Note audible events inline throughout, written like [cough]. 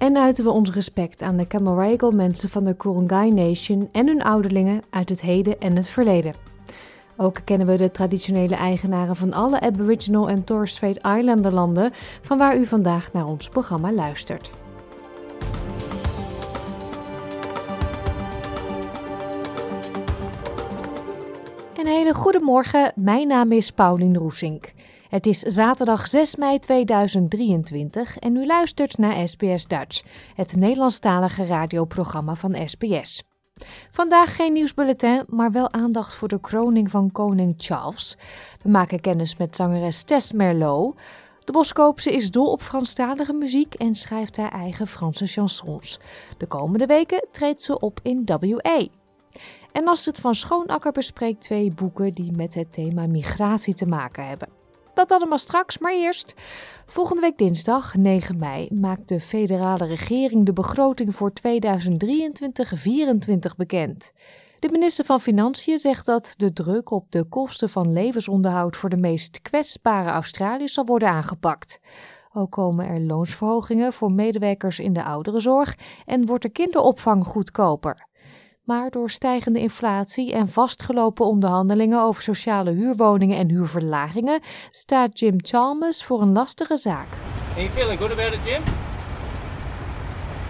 en uiten we ons respect aan de Camaragal mensen van de Kurungay Nation en hun ouderlingen uit het heden en het verleden. Ook kennen we de traditionele eigenaren van alle Aboriginal en Torres Strait Islander landen, van waar u vandaag naar ons programma luistert. Een hele goede morgen, mijn naam is Paulien Roesink. Het is zaterdag 6 mei 2023 en u luistert naar SBS Dutch, het Nederlandstalige radioprogramma van SBS. Vandaag geen nieuwsbulletin, maar wel aandacht voor de kroning van koning Charles. We maken kennis met zangeres Tess Merlot. De Boskoopse is dol op Franstalige muziek en schrijft haar eigen Franse chansons. De komende weken treedt ze op in WA. En Astrid van Schoonakker bespreekt twee boeken die met het thema migratie te maken hebben. Dat allemaal straks, maar eerst. Volgende week dinsdag, 9 mei, maakt de federale regering de begroting voor 2023-2024 bekend. De minister van Financiën zegt dat de druk op de kosten van levensonderhoud voor de meest kwetsbare Australiërs zal worden aangepakt. Ook komen er loonsverhogingen voor medewerkers in de ouderenzorg en wordt de kinderopvang goedkoper. Maar door stijgende inflatie en vastgelopen onderhandelingen over sociale huurwoningen en huurverlagingen staat Jim Chalmers voor een lastige zaak. Are you feeling good about it, Jim?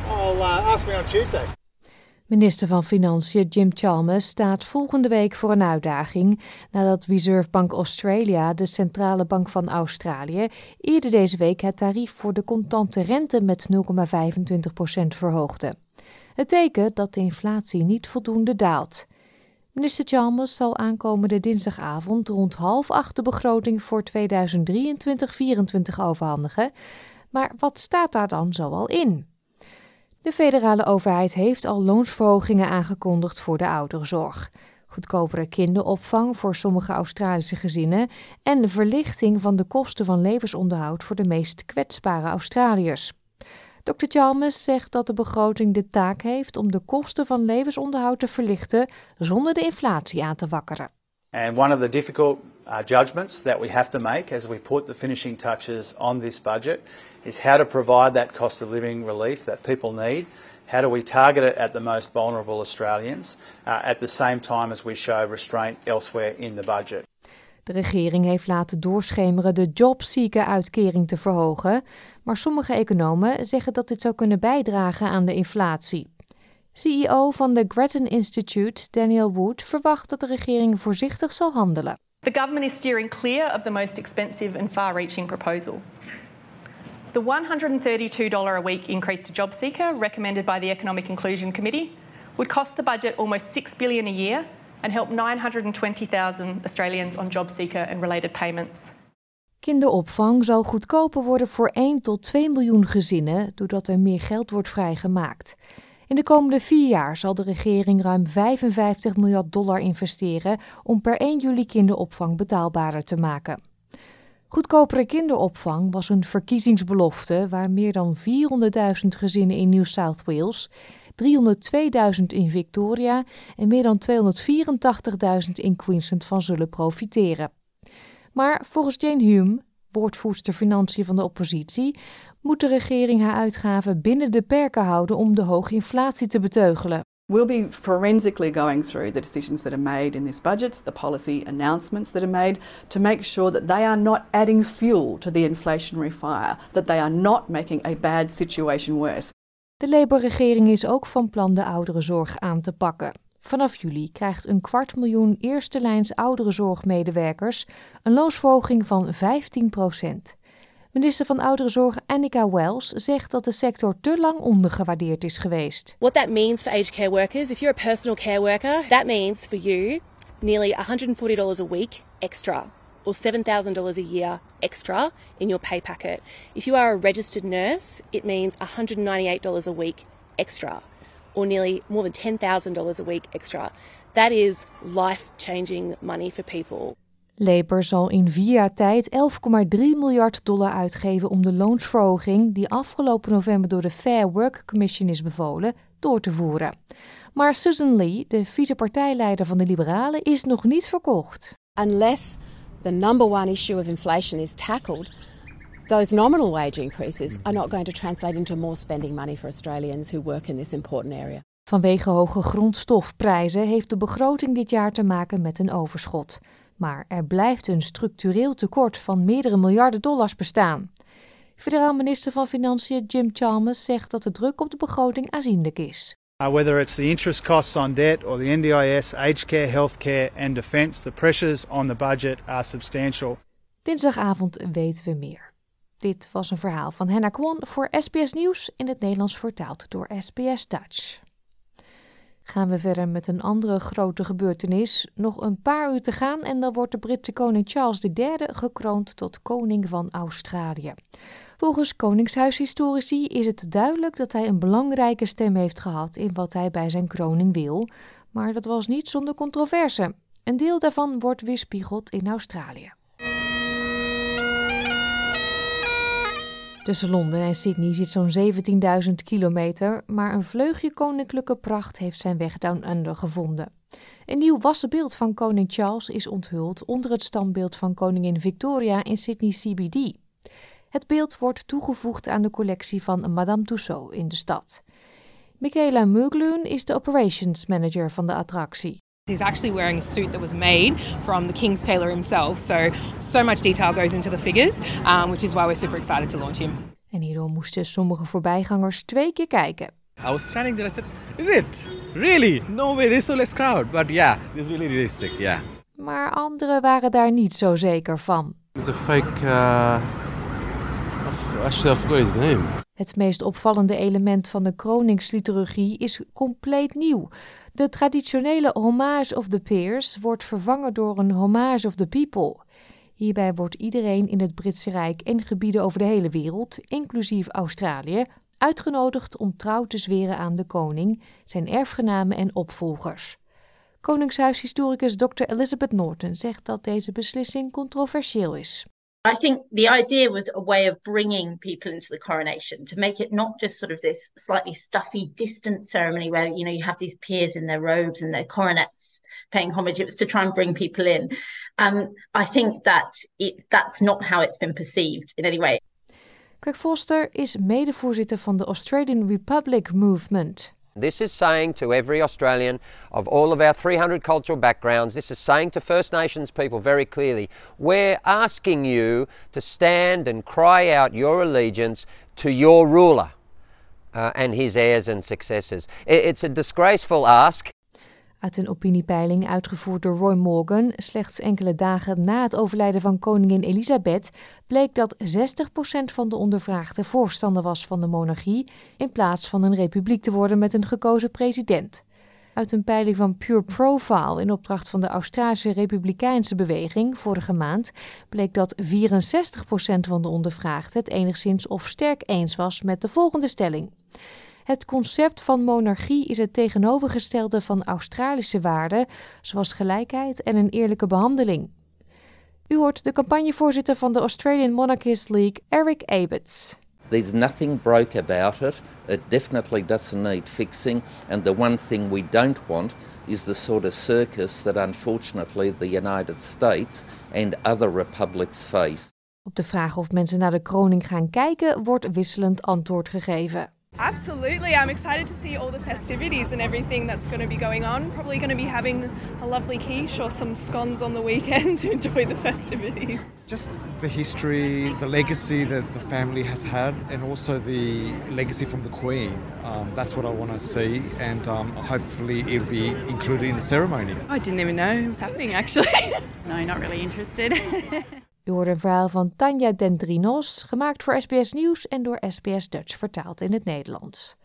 I'll uh, ask me on Tuesday. Minister van Financiën Jim Chalmers staat volgende week voor een uitdaging nadat Reserve Bank Australia, de centrale bank van Australië, eerder deze week het tarief voor de contante rente met 0,25% verhoogde. Het teken dat de inflatie niet voldoende daalt. Minister Chalmers zal aankomende dinsdagavond rond half acht de begroting voor 2023-2024 overhandigen. Maar wat staat daar dan zoal in? De federale overheid heeft al loonsverhogingen aangekondigd voor de ouderenzorg, goedkopere kinderopvang voor sommige Australische gezinnen en de verlichting van de kosten van levensonderhoud voor de meest kwetsbare Australiërs. Dr. Chalmers zegt dat de begroting de taak heeft om de kosten van levensonderhoud te verlichten zonder de inflatie aan te wakkeren. And one of the difficult uh, judgments that we have to make as we put the finishing touches on this budget is how to provide that cost of living relief that people need. How do we target it at the most vulnerable Australians uh, at the same time as we show restraint elsewhere in the budget? De regering heeft laten doorschemeren de jobseeker-uitkering te verhogen, maar sommige economen zeggen dat dit zou kunnen bijdragen aan de inflatie. CEO van de Grattan Institute, Daniel Wood, verwacht dat de regering voorzichtig zal handelen. The government is steering clear of the most expensive and far reaching proposal. The $132 a week increase to JobSeeker, recommended by the Economic Inclusion Committee, would cost the budget almost $6 billion a year and help 920,000 Australians on JobSeeker and related payments. Kinderopvang zal goedkoper worden voor 1 tot 2 miljoen gezinnen doordat er meer geld wordt vrijgemaakt. In de komende vier jaar zal de regering ruim 55 miljard dollar investeren om per 1 juli kinderopvang betaalbaarder te maken. Goedkopere kinderopvang was een verkiezingsbelofte waar meer dan 400.000 gezinnen in New South Wales, 302.000 in Victoria en meer dan 284.000 in Queensland van zullen profiteren. Maar volgens Jane Hume, woordvoerster financiën van de oppositie, moet de regering haar uitgaven binnen de perken houden om de hoge inflatie te beteugelen. We'll be forensically going through the decisions that are made in this budget, the policy announcements that are made, to make sure that they are not adding fuel to the inflationary fire, that they are not making a bad situation worse. De Labour-regering is ook van plan de ouderenzorg aan te pakken. Vanaf juli krijgt een kwart miljoen eerste lijns ouderenzorgmedewerkers een loonsverhoging van 15% Minister van Ouderenzorg Annika Wells zegt dat de sector te lang ondergewaardeerd is geweest. What that means for aged care workers, if you're a personal care worker, that means for you nearly $140 a week extra or $7,000 a year extra in your pay packet. If you are a registered nurse, it means $198 a week extra. or nearly more than $10,000 a week extra. That is life changing money for people. Labour zal in vier jaar tijd 11,3 miljard dollar uitgeven om de loonsverhoging, die afgelopen november door de Fair Work Commission is bevolen, door te voeren. Maar Susan Lee, de vicepartijleider van de Liberalen, is nog niet verkocht. Unless the number one issue of inflation is tackled, those nominal wage increases are not going to translate into more spending money for Australians who work in this important area. Vanwege hoge grondstofprijzen heeft de begroting dit jaar te maken met een overschot. Maar er blijft een structureel tekort van meerdere miljarden dollars bestaan. Federaal minister van Financiën Jim Chalmers zegt dat de druk op de begroting aanzienlijk is. Uh, whether it's the interest costs on debt or the NDIS, aged care, healthcare and defence, the pressures on the budget are substantial. Dinsdagavond weten we meer. Dit was een verhaal van Henna Kwon voor SBS Nieuws in het Nederlands vertaald door SBS Dutch. Gaan we verder met een andere grote gebeurtenis. Nog een paar uur te gaan en dan wordt de Britse koning Charles III gekroond tot koning van Australië. Volgens Koningshuishistorici is het duidelijk dat hij een belangrijke stem heeft gehad in wat hij bij zijn kroning wil, maar dat was niet zonder controverse. Een deel daarvan wordt weerspiegeld in Australië. Tussen Londen en Sydney zit zo'n 17.000 kilometer, maar een vleugje koninklijke pracht heeft zijn weg down under gevonden. Een nieuw wassen beeld van koning Charles is onthuld onder het standbeeld van koningin Victoria in Sydney CBD. Het beeld wordt toegevoegd aan de collectie van Madame Tussauds in de stad. Michaela Mugloon is de operations manager van de attractie. He's actually wearing a suit that was made from the King's tailor himself. So, so much detail goes into the figures, um, which is why we're super excited to launch him. En hierdoor moesten sommige voorbijgangers twee keer kijken. I was standing there, I said, is it? Really? No way, there's so less crowd. But yeah, it's really realistic, yeah. Maar anderen waren daar niet zo zeker van. It's a fake, uh, name. Het meest opvallende element van de kroningsliturgie is compleet nieuw. De traditionele Homage of the Peers wordt vervangen door een Homage of the People. Hierbij wordt iedereen in het Britse Rijk en gebieden over de hele wereld, inclusief Australië, uitgenodigd om trouw te zweren aan de koning, zijn erfgenamen en opvolgers. Koningshuishistoricus Dr. Elizabeth Norton zegt dat deze beslissing controversieel is. I think the idea was a way of bringing people into the coronation to make it not just sort of this slightly stuffy, distant ceremony where you know you have these peers in their robes and their coronets paying homage. It was to try and bring people in. Um, I think that it, that's not how it's been perceived in any way. Kirk Foster is medevoorzitter van de Australian Republic Movement. This is saying to every Australian of all of our 300 cultural backgrounds, this is saying to First Nations people very clearly, we're asking you to stand and cry out your allegiance to your ruler uh, and his heirs and successors. It's a disgraceful ask. Uit een opiniepeiling uitgevoerd door Roy Morgan, slechts enkele dagen na het overlijden van koningin Elisabeth, bleek dat 60% van de ondervraagden voorstander was van de monarchie, in plaats van een republiek te worden met een gekozen president. Uit een peiling van Pure Profile in opdracht van de Australische Republikeinse Beweging vorige maand bleek dat 64% van de ondervraagden het enigszins of sterk eens was met de volgende stelling. Het concept van monarchie is het tegenovergestelde van Australische waarden, zoals gelijkheid en een eerlijke behandeling. U hoort de campagnevoorzitter van de Australian Monarchist League, Eric Abetz. There's nothing broke about it. It definitely doesn't need fixing. And the one thing we don't want is the sort of circus that unfortunately the United States and other republics face. Op de vraag of mensen naar de kroning gaan kijken, wordt wisselend antwoord gegeven. Absolutely. I'm excited to see all the festivities and everything that's going to be going on. Probably going to be having a lovely quiche or some scones on the weekend [laughs] to enjoy the festivities. Just the history, the legacy that the family has had, and also the legacy from the Queen. Um, that's what I want to see, and um, hopefully it'll be included in the ceremony. I didn't even know it was happening actually. [laughs] no, not really interested. [laughs] U hoort een verhaal van Tanja Dendrinos, gemaakt voor SBS Nieuws en door SBS Dutch vertaald in het Nederlands.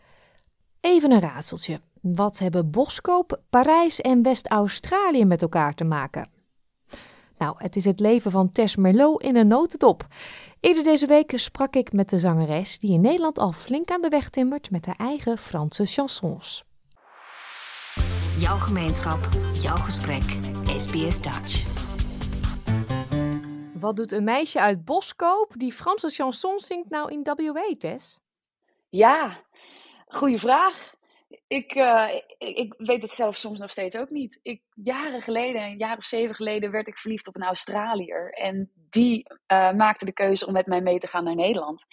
Even een raadseltje. Wat hebben Boskoop, Parijs en West-Australië met elkaar te maken? Nou, het is het leven van Tess Merlot in een notendop. Eerder deze week sprak ik met de zangeres die in Nederland al flink aan de weg timmert met haar eigen Franse chansons. Jouw gemeenschap, jouw gesprek. SBS Dutch. Wat doet een meisje uit Boskoop die Franse chansons zingt nou in WA, Tess? Ja, goede vraag. Ik, uh, ik, ik, weet het zelf soms nog steeds ook niet. Ik, jaren geleden, een jaar of zeven geleden, werd ik verliefd op een Australiër. En die uh, maakte de keuze om met mij mee te gaan naar Nederland.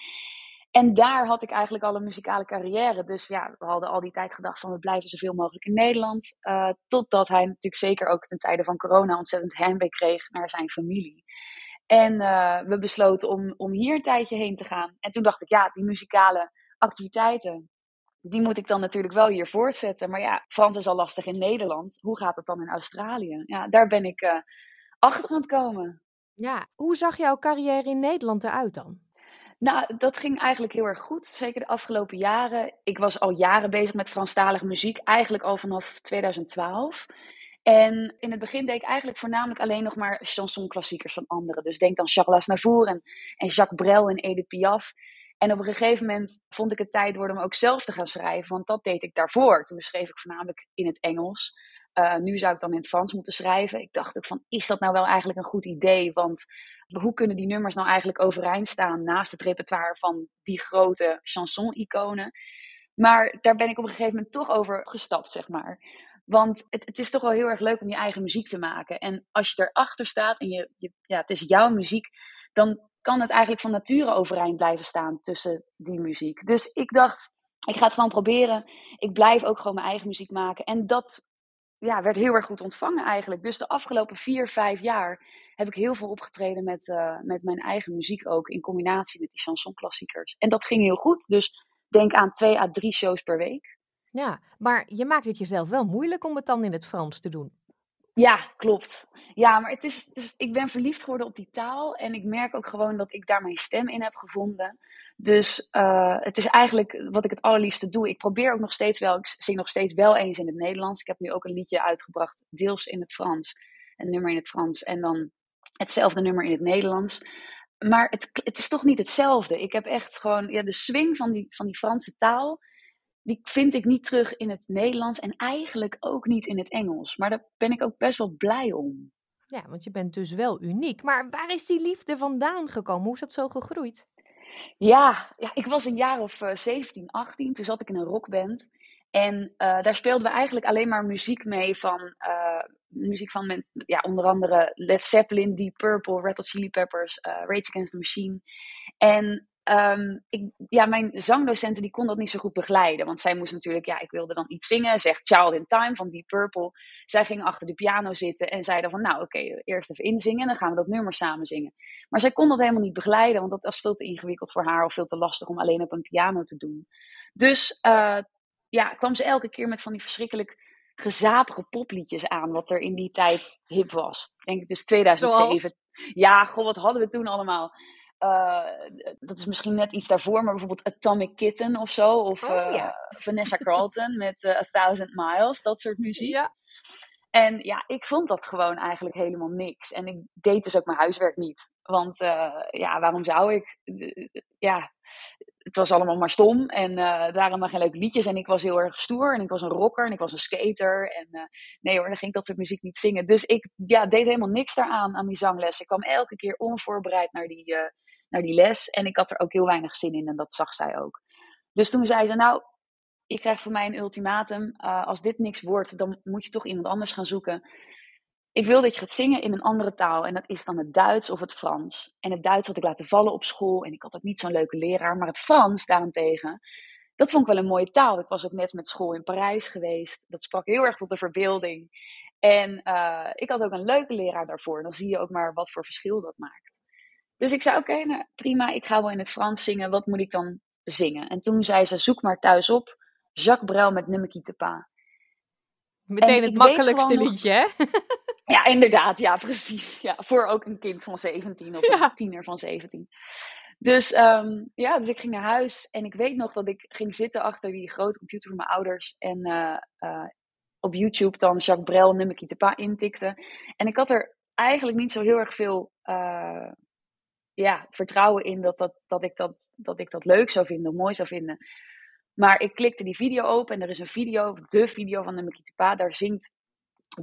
En daar had ik eigenlijk al een muzikale carrière. Dus ja, we hadden al die tijd gedacht van we blijven zoveel mogelijk in Nederland. Uh, totdat hij natuurlijk zeker ook ten tijde van corona ontzettend heimwee kreeg naar zijn familie. En we besloten om, om hier een tijdje heen te gaan. En toen dacht ik, ja, die muzikale activiteiten, die moet ik dan natuurlijk wel hier voortzetten. Maar ja, Frans is al lastig in Nederland. Hoe gaat het dan in Australië? Ja, daar ben ik uh, achter aan het komen. Ja, hoe zag jouw carrière in Nederland eruit dan? Nou, dat ging eigenlijk heel erg goed. Zeker de afgelopen jaren. Ik was al jaren bezig met Franstalige muziek. Eigenlijk al vanaf 2012. En in het begin deed ik eigenlijk voornamelijk alleen nog maar chansonklassiekers van anderen. Dus denk dan Charles Aznavour en, en Jacques Brel en Edith Piaf. En op een gegeven moment vond ik het tijd worden om ook zelf te gaan schrijven, want dat deed ik daarvoor. Toen schreef ik voornamelijk in het Engels. Uh, nu zou ik dan in het Frans moeten schrijven. Ik dacht ook van, is dat nou wel eigenlijk een goed idee? Want hoe kunnen die nummers nou eigenlijk overeind staan naast het repertoire van die grote chanson-iconen? Maar daar ben ik op een gegeven moment toch over gestapt, zeg maar. Want het, het, is toch wel heel erg leuk om je eigen muziek te maken. En als je erachter staat en je, je, ja, het is jouw muziek, dan kan het eigenlijk van nature overeind blijven staan tussen die muziek. Dus ik dacht, ik ga het gewoon proberen. Ik blijf ook gewoon mijn eigen muziek maken. En dat ja, werd heel erg goed ontvangen eigenlijk. Dus de afgelopen vier, vijf jaar heb ik heel veel opgetreden met, uh, met mijn eigen muziek ook. In combinatie met die chansonklassiekers. En dat ging heel goed. Dus denk aan twee à drie shows per week. Ja, maar je maakt het jezelf wel moeilijk om het dan in het Frans te doen. Ja, klopt. Ja, maar het is, ik ben verliefd geworden op die taal. En ik merk ook gewoon dat ik daar mijn stem in heb gevonden. Dus uh, het is eigenlijk wat ik het allerliefste doe. Ik probeer ook nog steeds wel, ik zing nog steeds wel eens in het Nederlands. Ik heb nu ook een liedje uitgebracht, deels in het Frans. Een nummer in het Frans en dan hetzelfde nummer in het Nederlands. Maar het, het is toch niet hetzelfde. Ik heb echt gewoon ja, de swing van die, van die Franse taal die vind ik niet terug in het Nederlands en eigenlijk ook niet in het Engels. Maar daar ben ik ook best wel blij om. Ja, want je bent dus wel uniek. Maar waar is die liefde vandaan gekomen? Hoe is dat zo gegroeid? Ja, ja ik was een jaar of uh, 17, 18. Toen zat ik in een rockband. En uh, daar speelden we eigenlijk alleen maar muziek mee van... Uh, muziek van men, ja, onder andere Led Zeppelin, Deep Purple, Red Hot Chili Peppers, Rage Against the Machine. En Um, ik, ja, mijn zangdocenten die kon dat niet zo goed begeleiden. Want zij moest natuurlijk, ja, ik wilde dan iets zingen. Zegt Child in Time van Deep Purple. Zij ging achter de piano zitten en zeiden van, nou oké, okay, eerst even inzingen. En dan gaan we dat nummer samen zingen. Maar zij kon dat helemaal niet begeleiden, want dat was veel te ingewikkeld voor haar. Of veel te lastig om alleen op een piano te doen. Dus uh, ja, kwam ze elke keer met van die verschrikkelijk gezapige popliedjes aan. Wat er in die tijd hip was. Denk ik dus 2007. Zoals? Ja, goh, wat hadden we toen allemaal? Uh, dat is misschien net iets daarvoor, maar bijvoorbeeld Atomic Kitten of zo. Of oh, ja. Vanessa Carlton [laughs] met uh, A Thousand Miles, dat soort muziek. Ja. En ja, ik vond dat gewoon eigenlijk helemaal niks. En ik deed dus ook mijn huiswerk niet. Want ja, waarom zou ik? ja, het was allemaal maar stom. En uh, waren maar geen leuke liedjes. En ik was heel erg stoer. En ik was een rocker. En ik was een skater. En uh, nee hoor, dan ging ik dat soort muziek niet zingen. Dus ik ja, deed helemaal niks daaraan, aan die zangles. Ik kwam elke keer onvoorbereid naar die, uh, naar die les. En ik had er ook heel weinig zin in. En dat zag zij ook. Dus toen zei ze, nou, je krijgt van mij een ultimatum. als dit niks wordt, dan moet je toch iemand anders gaan zoeken ik wil dat je gaat zingen in een andere taal. En dat is dan het Duits of het Frans. En het Duits had ik laten vallen op school. En ik had ook niet zo'n leuke leraar. Maar het Frans daarentegen, dat vond ik wel een mooie taal. Ik was ook net met school in Parijs geweest. Dat sprak heel erg tot de verbeelding. En uh, ik had ook een leuke leraar daarvoor. Dan zie je ook maar wat voor verschil dat maakt. Dus ik zei, oké, okay, nou, prima. Ik ga wel in het Frans zingen. Wat moet ik dan zingen? En toen zei ze, zoek maar thuis op. Jacques Brel met Nummer te Pa. Meteen het makkelijkste liedje, hè? [laughs] Ja, inderdaad. Ja, precies. Ja, voor ook een kind van 17 of [laughs] ja. een tiener van 17. Dus, um, ja, dus ik ging naar huis en ik weet nog dat ik ging zitten achter die grote computer van mijn ouders. En uh, uh, op YouTube dan Jacques Brel Nummerkie te Pa intikte. En ik had er eigenlijk niet zo heel erg veel uh, ja, vertrouwen in dat, dat, dat, ik dat, dat ik dat leuk zou vinden, mooi zou vinden. Maar ik klikte die video open en er is een video, de video van de Mekitupa. Daar zingt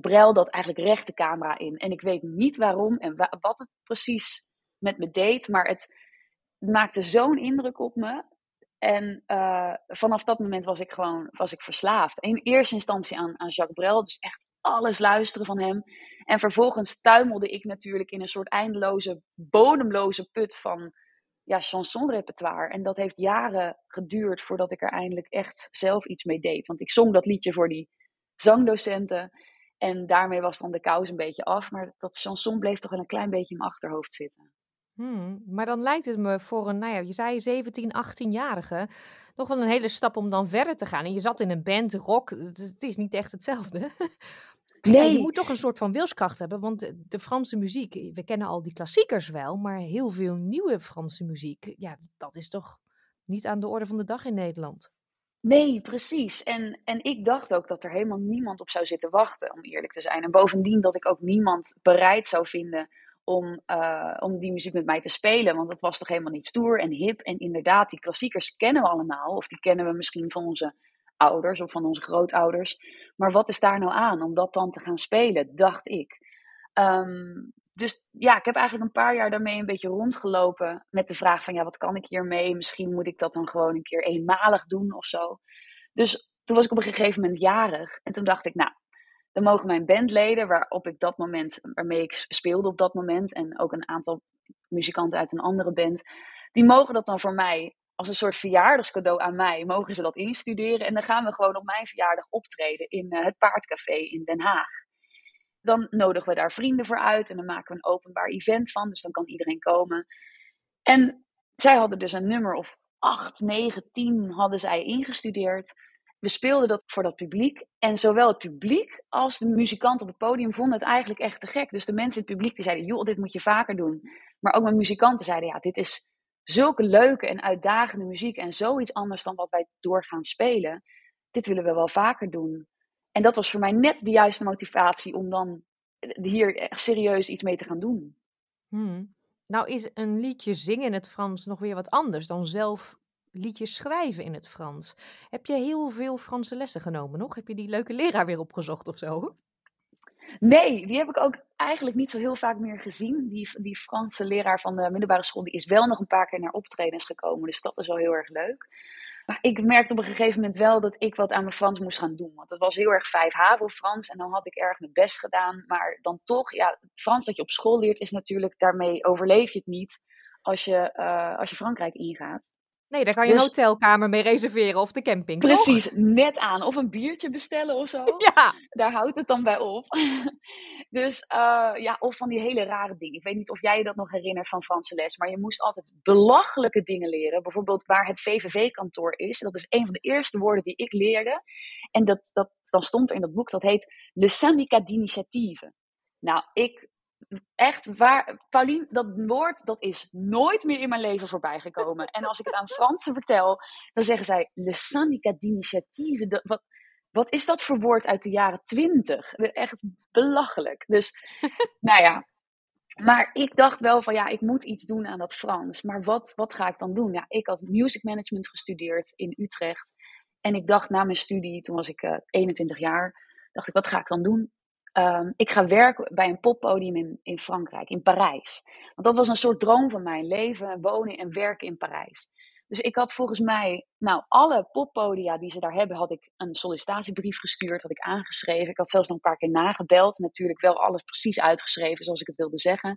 Brel dat eigenlijk recht de camera in. En ik weet niet waarom en wat het precies met me deed. Maar het maakte zo'n indruk op me. En uh, vanaf dat moment was ik gewoon was ik verslaafd. In eerste instantie aan, aan Jacques Brel. Dus echt alles luisteren van hem. En vervolgens tuimelde ik natuurlijk in een soort eindeloze, bodemloze put van ja, chansonrepertoire. En dat heeft jaren geduurd voordat ik er eindelijk echt zelf iets mee deed. Want ik zong dat liedje voor die zangdocenten. En daarmee was dan de kous een beetje af. Maar dat chanson bleef toch wel een klein beetje in mijn achterhoofd zitten. Hmm, maar dan lijkt het me voor een, nou ja, je zei 17, 18-jarige, nog wel een hele stap om dan verder te gaan. En je zat in een band, rock, het is niet echt hetzelfde. [laughs] Nee. je moet toch een soort van wilskracht hebben, want de Franse muziek, we kennen al die klassiekers wel, maar heel veel nieuwe Franse muziek, ja, dat is toch niet aan de orde van de dag in Nederland. Nee, precies. En, en ik dacht ook dat er helemaal niemand op zou zitten wachten, om eerlijk te zijn. En bovendien dat ik ook niemand bereid zou vinden om, uh, om die muziek met mij te spelen. Want dat was toch helemaal niet stoer en hip. En inderdaad, die klassiekers kennen we allemaal. Of die kennen we misschien van onze ouders of van onze grootouders. Maar wat is daar nou aan om dat dan te gaan spelen, dacht ik. Um, dus ja, ik heb eigenlijk een paar jaar daarmee een beetje rondgelopen met de vraag van ja, wat kan ik hiermee? Misschien moet ik dat dan gewoon een keer eenmalig doen of zo. Dus toen was ik op een gegeven moment jarig en toen dacht ik, nou, dan mogen mijn bandleden, waarop ik dat moment, waarmee ik speelde op dat moment, en ook een aantal muzikanten uit een andere band, die mogen dat dan voor mij als een soort verjaardagscadeau aan mij, mogen ze dat instuderen. En dan gaan we gewoon op mijn verjaardag optreden in uh, het Paardcafé in Den Haag. Dan nodigen we daar vrienden voor uit en dan maken we een openbaar event van. Dus dan kan iedereen komen. En zij hadden dus een nummer of 8, 9, 10 hadden zij ingestudeerd. We speelden dat voor dat publiek. En zowel het publiek als de muzikant op het podium vonden het eigenlijk echt te gek. Dus de mensen in het publiek die zeiden, joh, dit moet je vaker doen. Maar ook mijn muzikanten zeiden, ja, dit is zulke leuke en uitdagende muziek en zoiets anders dan wat wij doorgaan spelen. Dit willen we wel vaker doen. En dat was voor mij net de juiste motivatie om dan hier echt serieus iets mee te gaan doen. Hmm. Nou is een liedje zingen in het Frans nog weer wat anders dan zelf liedjes schrijven in het Frans. Heb je heel veel Franse lessen genomen nog? Heb je die leuke leraar weer opgezocht of zo? Nee, die heb ik ook eigenlijk niet zo heel vaak meer gezien. Die, die Franse leraar van de middelbare school die is wel nog een paar keer naar optredens gekomen. Dus dat is wel heel erg leuk. Maar ik merkte op een gegeven moment wel dat ik wat aan mijn Frans moest gaan doen. Want het was heel erg vijf HAVO Frans en dan had ik erg mijn best gedaan. Maar dan toch, ja, Frans dat je op school leert is natuurlijk, daarmee overleef je het niet als je, uh, als je Frankrijk ingaat. Nee, daar kan je dus, een hotelkamer mee reserveren of de camping. Precies, net aan. Of een biertje bestellen of zo. [laughs] Ja. Daar houdt het dan bij op. [laughs] dus uh, ja, of van die hele rare dingen. Ik weet niet of jij je dat nog herinnert van Franse les, maar je moest altijd belachelijke dingen leren. Bijvoorbeeld waar het VVV-kantoor is. Dat is een van de eerste woorden die ik leerde. En dat, dat, dan stond er in dat boek, dat heet Le Syndicat d'Initiative. Nou, ik echt waar, Pauline, dat woord dat is nooit meer in mijn leven voorbij gekomen. En als ik het aan Fransen vertel, dan zeggen zij le syndicat d'initiative. Wat, wat is dat voor woord uit de jaren twintig? Echt belachelijk. Dus, [laughs] nou ja. Maar ik dacht wel van ja, ik moet iets doen aan dat Frans. Maar wat, wat ga ik dan doen? Ja, ik had music management gestudeerd in Utrecht. En ik dacht na mijn studie, toen was ik uh, eh, 21 jaar, dacht ik, wat ga ik dan doen? Um, ik ga werken bij een poppodium in, in Frankrijk, in Parijs. Want dat was een soort droom van mij: leven, wonen en werken in Parijs. Dus ik had volgens mij, nou, alle poppodia die ze daar hebben, had ik een sollicitatiebrief gestuurd, had ik aangeschreven. Ik had zelfs nog een paar keer nagebeld. Natuurlijk wel alles precies uitgeschreven zoals ik het wilde zeggen.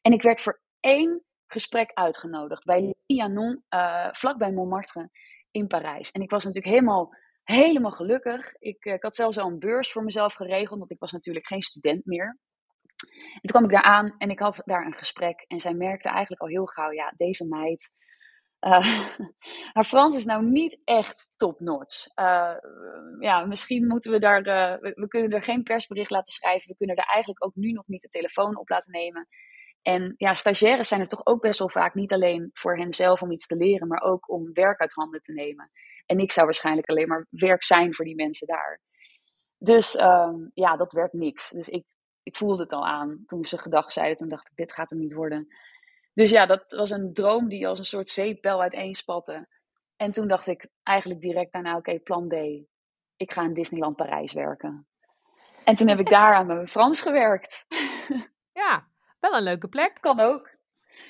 En ik werd voor één gesprek uitgenodigd bij Lianon, uh, vlakbij Montmartre in Parijs. En ik was natuurlijk helemaal helemaal gelukkig. Ik, eh, ik had zelfs al een beurs voor mezelf geregeld, want ik was natuurlijk geen student meer. En toen kwam ik daar aan en ik had daar een gesprek. En zij merkte eigenlijk al heel gauw, ja, deze meid, uh, [laughs] haar Frans is nou niet echt top-notch. Uh, ja, misschien moeten we daar, we, we, kunnen er geen persbericht laten schrijven. We kunnen er eigenlijk ook nu nog niet de telefoon op laten nemen. En ja, stagiaires zijn er toch ook best wel vaak niet alleen voor henzelf om iets te leren, maar ook om werk uit handen te nemen. En ik zou waarschijnlijk alleen maar werk zijn voor die mensen daar. Dus um, ja, dat werd niks. Dus ik, ik voelde het al aan toen ze gedag zeiden. Toen dacht ik, dit gaat hem niet worden. Dus ja, dat was een droom die als een soort zeepbel uiteenspatte. En toen dacht ik eigenlijk direct daarna, oké, plan B. Ik ga in Disneyland Parijs werken. En toen heb ik daar aan mijn Frans gewerkt. [laughs] Ja, wel een leuke plek. Kan ook.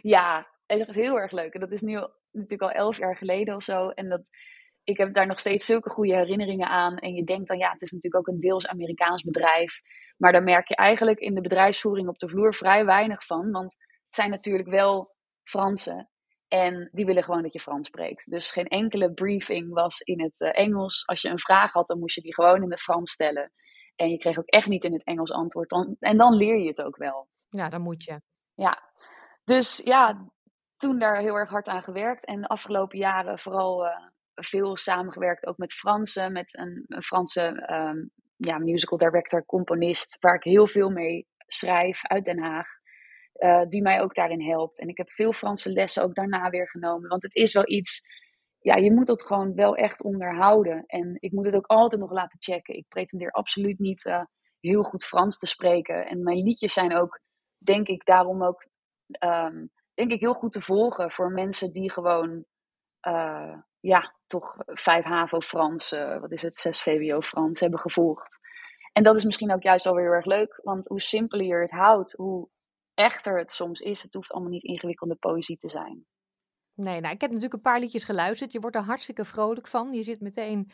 Ja, echt heel erg leuk. En dat is nu natuurlijk al elf jaar geleden of zo. En dat, ik heb daar nog steeds zulke goede herinneringen aan. En je denkt dan, ja, het is natuurlijk ook een deels Amerikaans bedrijf. Maar daar merk je eigenlijk in de bedrijfsvoering op de vloer vrij weinig van. Want het zijn natuurlijk wel Fransen. En die willen gewoon dat je Frans spreekt. Dus geen enkele briefing was in het uh, Engels. Als je een vraag had, dan moest je die gewoon in het Frans stellen. En je kreeg ook echt niet in het Engels antwoord. Dan, en dan leer je het ook wel. Ja, dan moet je. Ja, dus ja, toen daar heel erg hard aan gewerkt. En de afgelopen jaren vooral uh, veel samengewerkt, ook met Fransen, met een, Franse um, ja, musical director, componist, waar ik heel veel mee schrijf uit Den Haag. Uh, die mij ook daarin helpt. En ik heb veel Franse lessen ook daarna weer genomen. Want het is wel iets, ja, je moet dat gewoon wel echt onderhouden. En ik moet het ook altijd nog laten checken. Ik pretendeer absoluut niet uh, heel goed Frans te spreken. En mijn liedjes zijn ook, denk ik, daarom ook, um, denk ik, heel goed te volgen voor mensen die gewoon, uh, ja, toch vijf HAVO Frans, wat is het, zes VWO Frans hebben gevolgd. En dat is misschien ook juist alweer heel erg leuk, want hoe simpeler je het houdt, hoe echter het soms is. Het hoeft allemaal niet ingewikkelde poëzie te zijn. Nee, nou, ik heb natuurlijk een paar liedjes geluisterd. Je wordt er hartstikke vrolijk van. Je zit meteen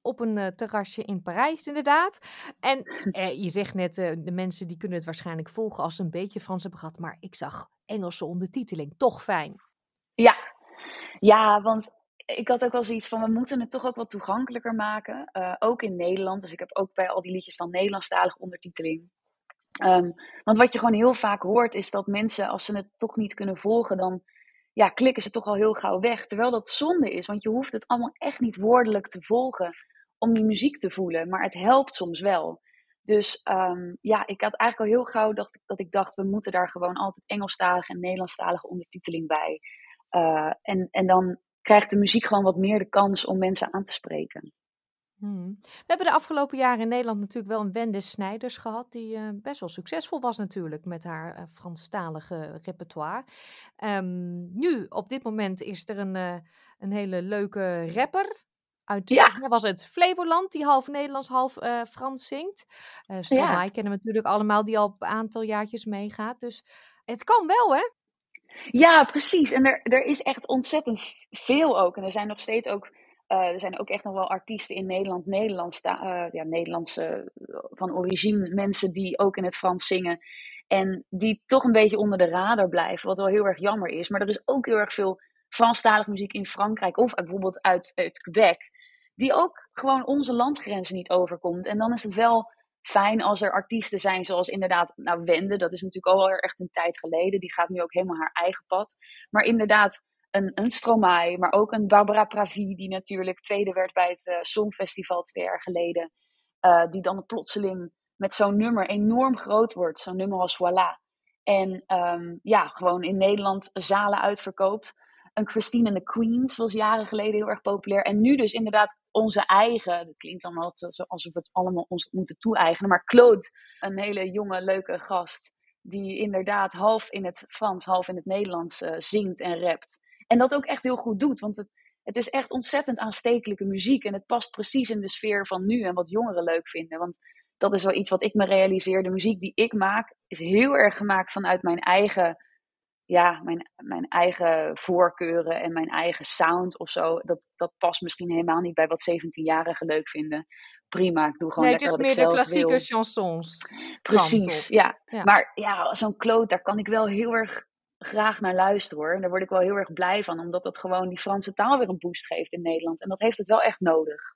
op een uh, terrasje in Parijs, inderdaad. En [laughs] eh, je zegt net, uh, de mensen die kunnen het waarschijnlijk volgen als ze een beetje Frans hebben gehad. Maar ik zag Engelse ondertiteling. Toch fijn. Ja, ja want ik had ook wel zoiets van, we moeten het toch ook wat toegankelijker maken. Uh, ook in Nederland. Dus ik heb ook bij al die liedjes dan Nederlandstalige ondertiteling. Um, want wat je gewoon heel vaak hoort is dat mensen, als ze het toch niet kunnen volgen, dan ja, klikken ze toch al heel gauw weg. Terwijl dat zonde is, want je hoeft het allemaal echt niet woordelijk te volgen om die muziek te voelen. Maar het helpt soms wel. Dus um, ja, ik had eigenlijk al heel gauw dacht, dat ik dacht, we moeten daar gewoon altijd Engelstalige en Nederlandstalige ondertiteling bij. Uh, en, en dan krijgt de muziek gewoon wat meer de kans om mensen aan te spreken. Hmm. We hebben de afgelopen jaren in Nederland natuurlijk wel een Wende Snijders gehad, die uh, best wel succesvol was natuurlijk met haar uh, Franstalige repertoire. Um, nu, op dit moment, is er een, uh, een hele leuke rapper. Uit ja. was het Flevoland, die half Nederlands, half Frans zingt. Uh Stromae ja. kennen we natuurlijk allemaal, die al een aantal jaartjes meegaat. Dus het kan wel, hè? Ja, precies. En er, er is echt ontzettend veel ook. En er zijn nog steeds ook uh, er zijn ook echt nog wel artiesten in Nederland, Nederlands, uh, ja, Nederlandse van origine, mensen die ook in het Frans zingen. En die toch een beetje onder de radar blijven, wat wel heel erg jammer is. Maar er is ook heel erg veel Franstalige muziek in Frankrijk of bijvoorbeeld uit, uit Quebec, die ook gewoon onze landgrenzen niet overkomt. En dan is het wel fijn als er artiesten zijn zoals inderdaad, nou Wende, dat is natuurlijk al echt een tijd geleden. Die gaat nu ook helemaal haar eigen pad. Maar inderdaad, een, een Stromae, maar ook een Barbara Pravi, die natuurlijk tweede werd bij het uh, Songfestival twee jaar geleden. Uh, die dan plotseling met zo'n nummer enorm groot wordt. Zo'n nummer als Voilà. En um, ja, gewoon in Nederland zalen uitverkoopt. Een Christine and the Queens was jaren geleden heel erg populair. En nu dus inderdaad onze eigen, dat klinkt dan altijd alsof we het allemaal ons moeten toe-eigenen. Maar Claude, een hele jonge, leuke gast. Die inderdaad half in het Frans, half in het Nederlands uh, zingt en rapt. En dat ook echt heel goed doet. Want het, het is echt ontzettend aanstekelijke muziek. En het past precies in de sfeer van nu en wat jongeren leuk vinden. Want dat is wel iets wat ik me realiseer. De muziek die ik maak is heel erg gemaakt vanuit mijn eigen, ja, mijn, mijn eigen voorkeuren en mijn eigen sound of zo. Dat, dat past misschien helemaal niet bij wat 17-jarigen leuk vinden. Prima, ik doe gewoon nee, lekker het is meer de klassieke chansons. Precies, ja. ja. Maar ja, zo'n kloot, daar kan ik wel heel erg graag naar luisteren hoor. En daar word ik wel heel erg blij van, omdat dat gewoon die Franse taal weer een boost geeft in Nederland. En dat heeft het wel echt nodig.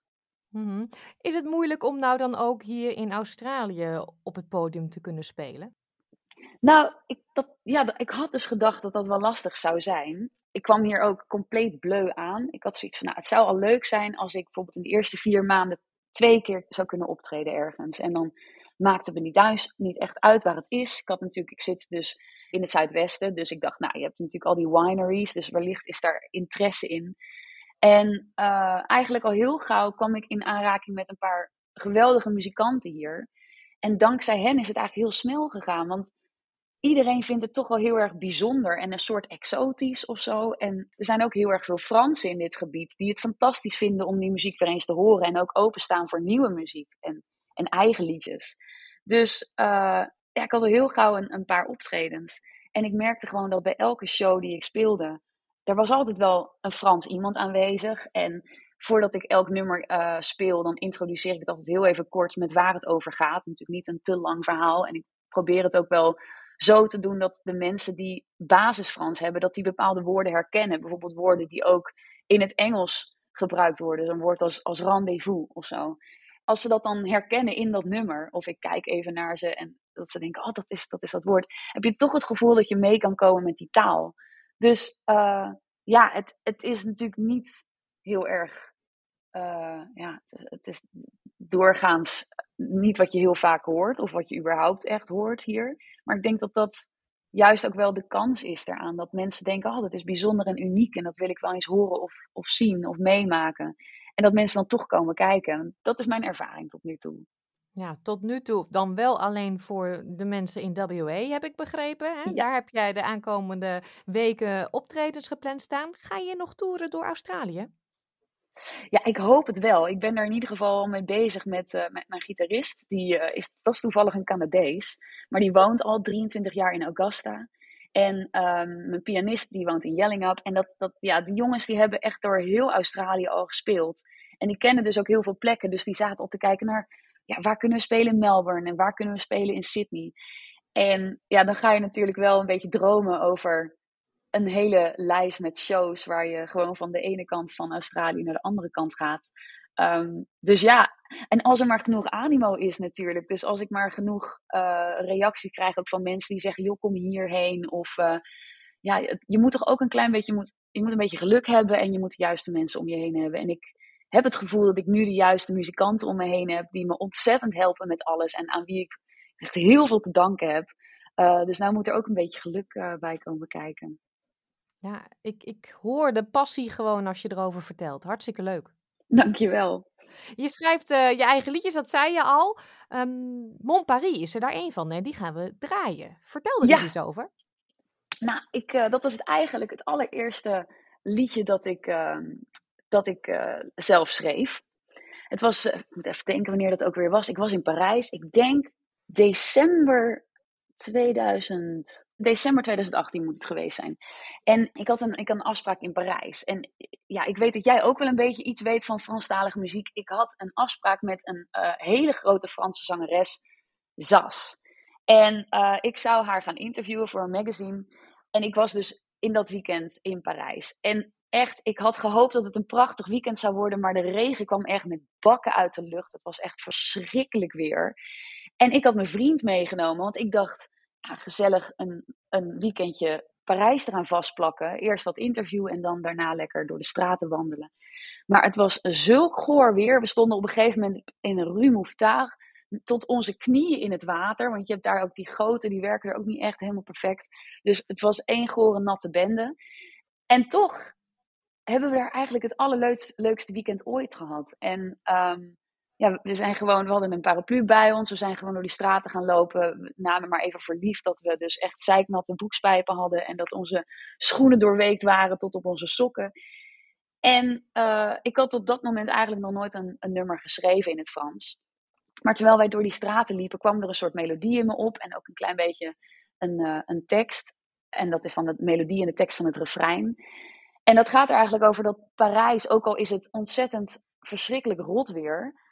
Mm-hmm. Is het moeilijk om nou dan ook hier in Australië op het podium te kunnen spelen? Nou, ik, dat, ja, ik had dus gedacht dat dat wel lastig zou zijn. Ik kwam hier ook compleet bleu aan. Ik had zoiets van, nou, het zou al leuk zijn als ik bijvoorbeeld in de eerste vier maanden twee keer zou kunnen optreden ergens. En dan maakte me niet thuis niet echt uit waar het is. Ik had natuurlijk, ik zit dus in het zuidwesten. Dus ik dacht, nou, je hebt natuurlijk al die wineries, dus wellicht is daar interesse in. En uh, eigenlijk al heel gauw kwam ik in aanraking met een paar geweldige muzikanten hier. En dankzij hen is het eigenlijk heel snel gegaan. Want iedereen vindt het toch wel heel erg bijzonder en een soort exotisch of zo. En er zijn ook heel erg veel Fransen in dit gebied die het fantastisch vinden om die muziek weer eens te horen. En ook openstaan voor nieuwe muziek en, en eigen liedjes. Dus uh, ja, ik had al heel gauw een, een paar optredens. En ik merkte gewoon dat bij elke show die ik speelde, er was altijd wel een Frans iemand aanwezig. En voordat ik elk nummer uh, speel, dan introduceer ik het altijd heel even kort met waar het over gaat. Natuurlijk niet een te lang verhaal. En ik probeer het ook wel zo te doen dat de mensen die basis Frans hebben, dat die bepaalde woorden herkennen. Bijvoorbeeld woorden die ook in het Engels gebruikt worden. Een woord als, als rendezvous of zo. Als ze dat dan herkennen in dat nummer, of ik kijk even naar ze en dat ze denken, oh, dat is dat, is dat woord, heb je toch het gevoel dat je mee kan komen met die taal. Dus uh, ja, het, het is natuurlijk niet heel erg, uh, ja, het, het, is doorgaans niet wat je heel vaak hoort, of wat je überhaupt echt hoort hier. Maar ik denk dat dat juist ook wel de kans is daaraan. Dat mensen denken, oh, dat is bijzonder en uniek en dat wil ik wel eens horen of, of zien of meemaken. En dat mensen dan toch komen kijken. Dat is mijn ervaring tot nu toe. Ja, tot nu toe dan wel alleen voor de mensen in WA, heb ik begrepen. Hè? Daar heb jij de aankomende weken optredens gepland staan. Ga je nog toeren door Australië? Ja, ik hoop het wel. Ik ben er in ieder geval mee bezig met, uh, met mijn gitarist. Die uh, is, dat is toevallig een Canadees, maar die woont al 23 jaar in Augusta. En um, mijn pianist die woont in Yellingup. En dat, dat, ja, die jongens die hebben echt door heel Australië al gespeeld. En die kennen dus ook heel veel plekken. Dus die zaten al te kijken naar ja, waar kunnen we spelen in Melbourne en waar kunnen we spelen in Sydney. En ja, dan ga je natuurlijk wel een beetje dromen over een hele lijst met shows waar je gewoon van de ene kant van Australië naar de andere kant gaat. Um, dus ja, en als er maar genoeg animo is natuurlijk. Dus als ik maar genoeg uh, reactie krijg ook van mensen die zeggen, joh, kom hierheen. Of uh, ja, je moet toch ook een klein beetje, je moet, je moet een beetje geluk hebben en je moet de juiste mensen om je heen hebben. En ik heb het gevoel dat ik nu de juiste muzikanten om me heen heb die me ontzettend helpen met alles en aan wie ik echt heel veel te danken heb. Uh, dus nou moet er ook een beetje geluk bij komen kijken. Ja, ik, ik hoor de passie gewoon als je erover vertelt. Hartstikke leuk. Dankjewel. Je schrijft uh, je eigen liedjes, dat zei je al. Um, Mon Paris is er daar één van, hè? die gaan we draaien. Vertel er ja. eens iets over. Nou, ik, dat was het eigenlijk het allereerste liedje dat ik ehm, dat ik uh, zelf schreef. Het was, ik moet even denken wanneer dat ook weer was. Ik was in Parijs, ik denk december 2000, december 2018 moet het geweest zijn. En ik had een, ik had een afspraak in Parijs. En ja, ik weet dat jij ook wel een beetje iets weet van Franstalige muziek. Ik had een afspraak met een uh, hele grote Franse zangeres, Zas. En ik zou haar gaan interviewen voor een magazine. En ik was dus in dat weekend in Parijs. En echt, ik had gehoopt dat het een prachtig weekend zou worden, maar de regen kwam echt met bakken uit de lucht. Het was echt verschrikkelijk weer. En ik had mijn vriend meegenomen, want ik dacht, gezellig een, een weekendje Parijs eraan vastplakken. Eerst dat interview en dan daarna lekker door de straten wandelen. Maar het was zulk goor weer. We stonden op een gegeven moment in een Rue Mouffetard tot onze knieën in het water. Want je hebt daar ook die goten, die werken er ook niet echt helemaal perfect. Dus het was één gore natte bende. En toch hebben we daar eigenlijk het allerleukste weekend ooit gehad. En um, ja, we zijn gewoon, we hadden een paraplu bij ons. We zijn gewoon door die straten gaan lopen. Namen maar even voor lief dat we dus echt zeiknatte broekspijpen hadden. En dat onze schoenen doorweekt waren tot op onze sokken. En uh, ik had tot dat moment eigenlijk nog nooit een, nummer geschreven in het Frans. Maar terwijl wij door die straten liepen, kwam er een soort melodie in me op. En ook een klein beetje een, uh, een tekst. En dat is dan de melodie en de tekst van het refrein. En dat gaat er eigenlijk over dat Parijs, ook al is het ontzettend verschrikkelijk rot weer,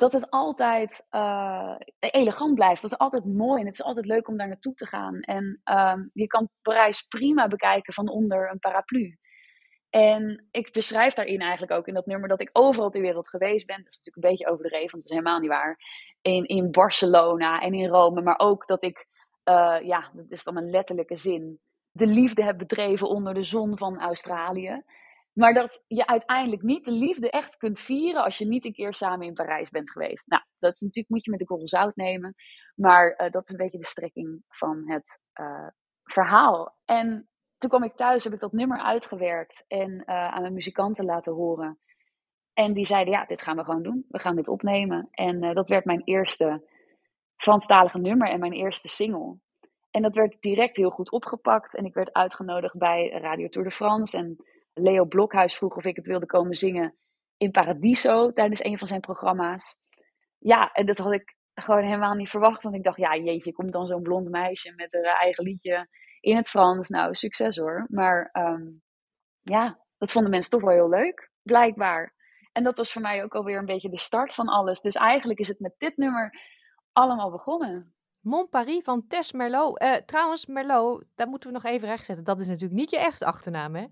dat het altijd uh, elegant blijft. Dat het altijd mooi en het is altijd leuk om daar naartoe te gaan. En uh, je kan Parijs prima bekijken van onder een paraplu. En ik beschrijf daarin eigenlijk ook in dat nummer dat ik overal ter wereld geweest ben. Dat is natuurlijk een beetje overdreven, want dat is helemaal niet waar. In, in Barcelona en in Rome, maar ook dat ik, uh, ja, dat is dan een letterlijke zin de liefde hebt bedreven onder de zon van Australië. Maar dat je uiteindelijk niet de liefde echt kunt vieren als je niet een keer samen in Parijs bent geweest. Nou, dat is natuurlijk, moet je met een korrel zout nemen. Maar uh, dat is een beetje de strekking van het uh, verhaal. En toen kwam ik thuis, heb ik dat nummer uitgewerkt en uh, aan mijn muzikanten laten horen. En die zeiden, ja, dit gaan we gewoon doen. We gaan dit opnemen. En dat werd mijn eerste Franstalige nummer en mijn eerste single. En dat werd direct heel goed opgepakt. En ik werd uitgenodigd bij Radio Tour de France. En Leo Blokhuis vroeg of ik het wilde komen zingen in Paradiso tijdens een van zijn programma's. Ja, en dat had ik gewoon helemaal niet verwacht. Want ik dacht, ja, jeetje, komt dan zo'n blond meisje met haar eigen liedje in het Frans. Nou, succes hoor. Maar ehm, ja, dat vonden mensen toch wel heel leuk, blijkbaar. En dat was voor mij ook alweer een beetje de start van alles. Dus eigenlijk is het met dit nummer allemaal begonnen. Mon Paris van Tess Merlot. Uh, trouwens, Merlot, dat moeten we nog even rechtzetten. Dat is natuurlijk niet je echt achternaam, hè?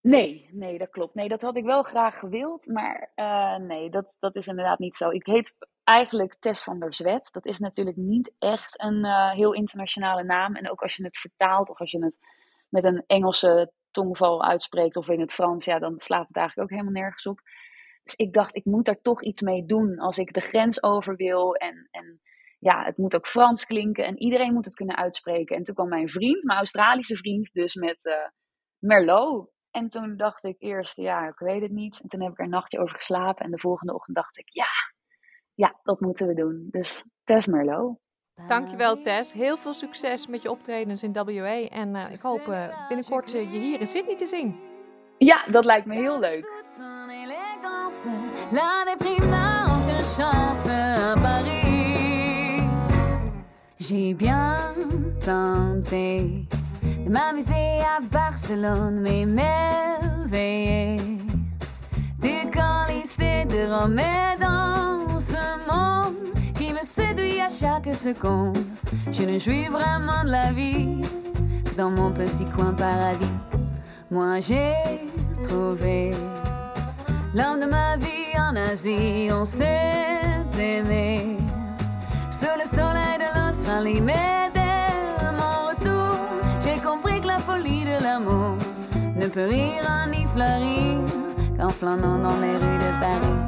Nee, nee, dat klopt. Nee, dat had ik wel graag gewild, maar uh, nee, dat, dat is inderdaad niet zo. Ik heet eigenlijk Tess van der Zwet. Dat is natuurlijk niet echt een uh, heel internationale naam. En ook als je het vertaalt of als je het met een Engelse tongval uitspreekt of in het Frans, ja, dan slaat het eigenlijk ook helemaal nergens op. Dus ik dacht, ik moet daar toch iets mee doen als ik de grens over wil. En, en ja, het moet ook Frans klinken en iedereen moet het kunnen uitspreken. En toen kwam mijn vriend, mijn Australische vriend, dus met uh, Merlot. En toen dacht ik eerst, ja, ik weet het niet. En toen heb ik er een nachtje over geslapen. En de volgende ochtend dacht ik, ja, ja, dat moeten we doen. Dus Tess Merlot. Dankjewel Tess. Heel veel succes met je optredens in WA. En uh, ik hoop uh, binnenkort uh, je hier in Sydney te zien. Ja, dat lijkt me heel leuk. J'ai bien tenté de m'amuser à Barcelone, mais m'éveiller décollisser de Rome dans ce monde qui me séduit à chaque seconde. Je ne jouis vraiment de la vie dans mon petit coin paradis. Moi j'ai trouvé l'homme de ma vie en Asie, on s'est aimé sous le soleil de l'Australie, l'amour ne peut rire ni fleurir qu'en flânant dans les rues de Paris.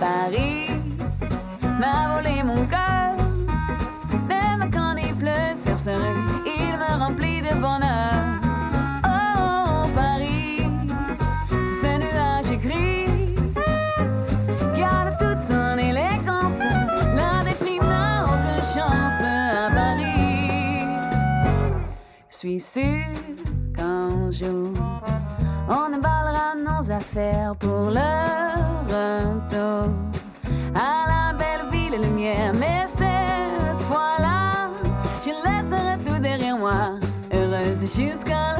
Paris m'a volé mon cœur, même quand il pleut sur ce rue, il me remplit de bonheur. Oh, Paris, ce nuage gris, garde toute son élégance, la déprime n'a aucune chance à Paris. Suis sûr on emballera nos affaires pour le retour à la belle ville lumière. Mais cette fois-là, je laisserai tout derrière moi, heureuse jusqu'à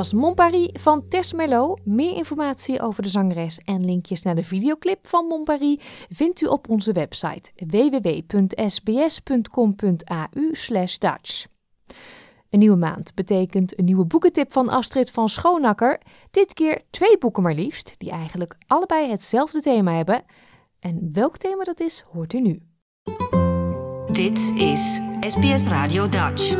was Mon Paris van Tess Merlot. Meer informatie over de zangeres en linkjes naar de videoclip van Mon Paris vindt u op onze website www.sbs.com.au Dutch. Een nieuwe maand betekent een nieuwe boekentip van Astrid van Schoonakker. Dit keer twee boeken maar liefst, die eigenlijk allebei hetzelfde thema hebben. En welk thema dat is, hoort u nu. Dit is SBS Radio Dutch.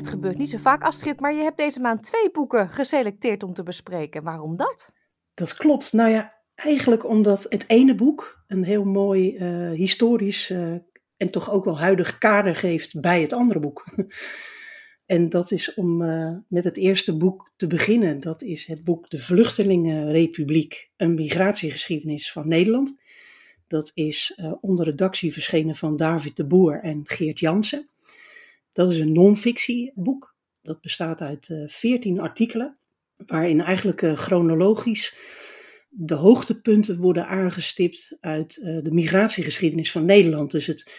Het gebeurt niet zo vaak, Astrid, maar je hebt deze maand twee boeken geselecteerd om te bespreken. Waarom dat? Dat klopt. Nou ja, eigenlijk omdat het ene boek een heel mooi uh, historisch uh, en toch ook wel huidig kader geeft bij het andere boek. [laughs] en dat is om uh, met het eerste boek te beginnen. Dat is het boek De Vluchtelingenrepubliek, een migratiegeschiedenis van Nederland. Dat is onder redactie verschenen van David de Boer en Geert Jansen. Dat is een non-fictieboek. Dat bestaat uit uh, 14 artikelen, waarin eigenlijk uh, chronologisch de hoogtepunten worden aangestipt uit uh, de migratiegeschiedenis van Nederland. Dus het,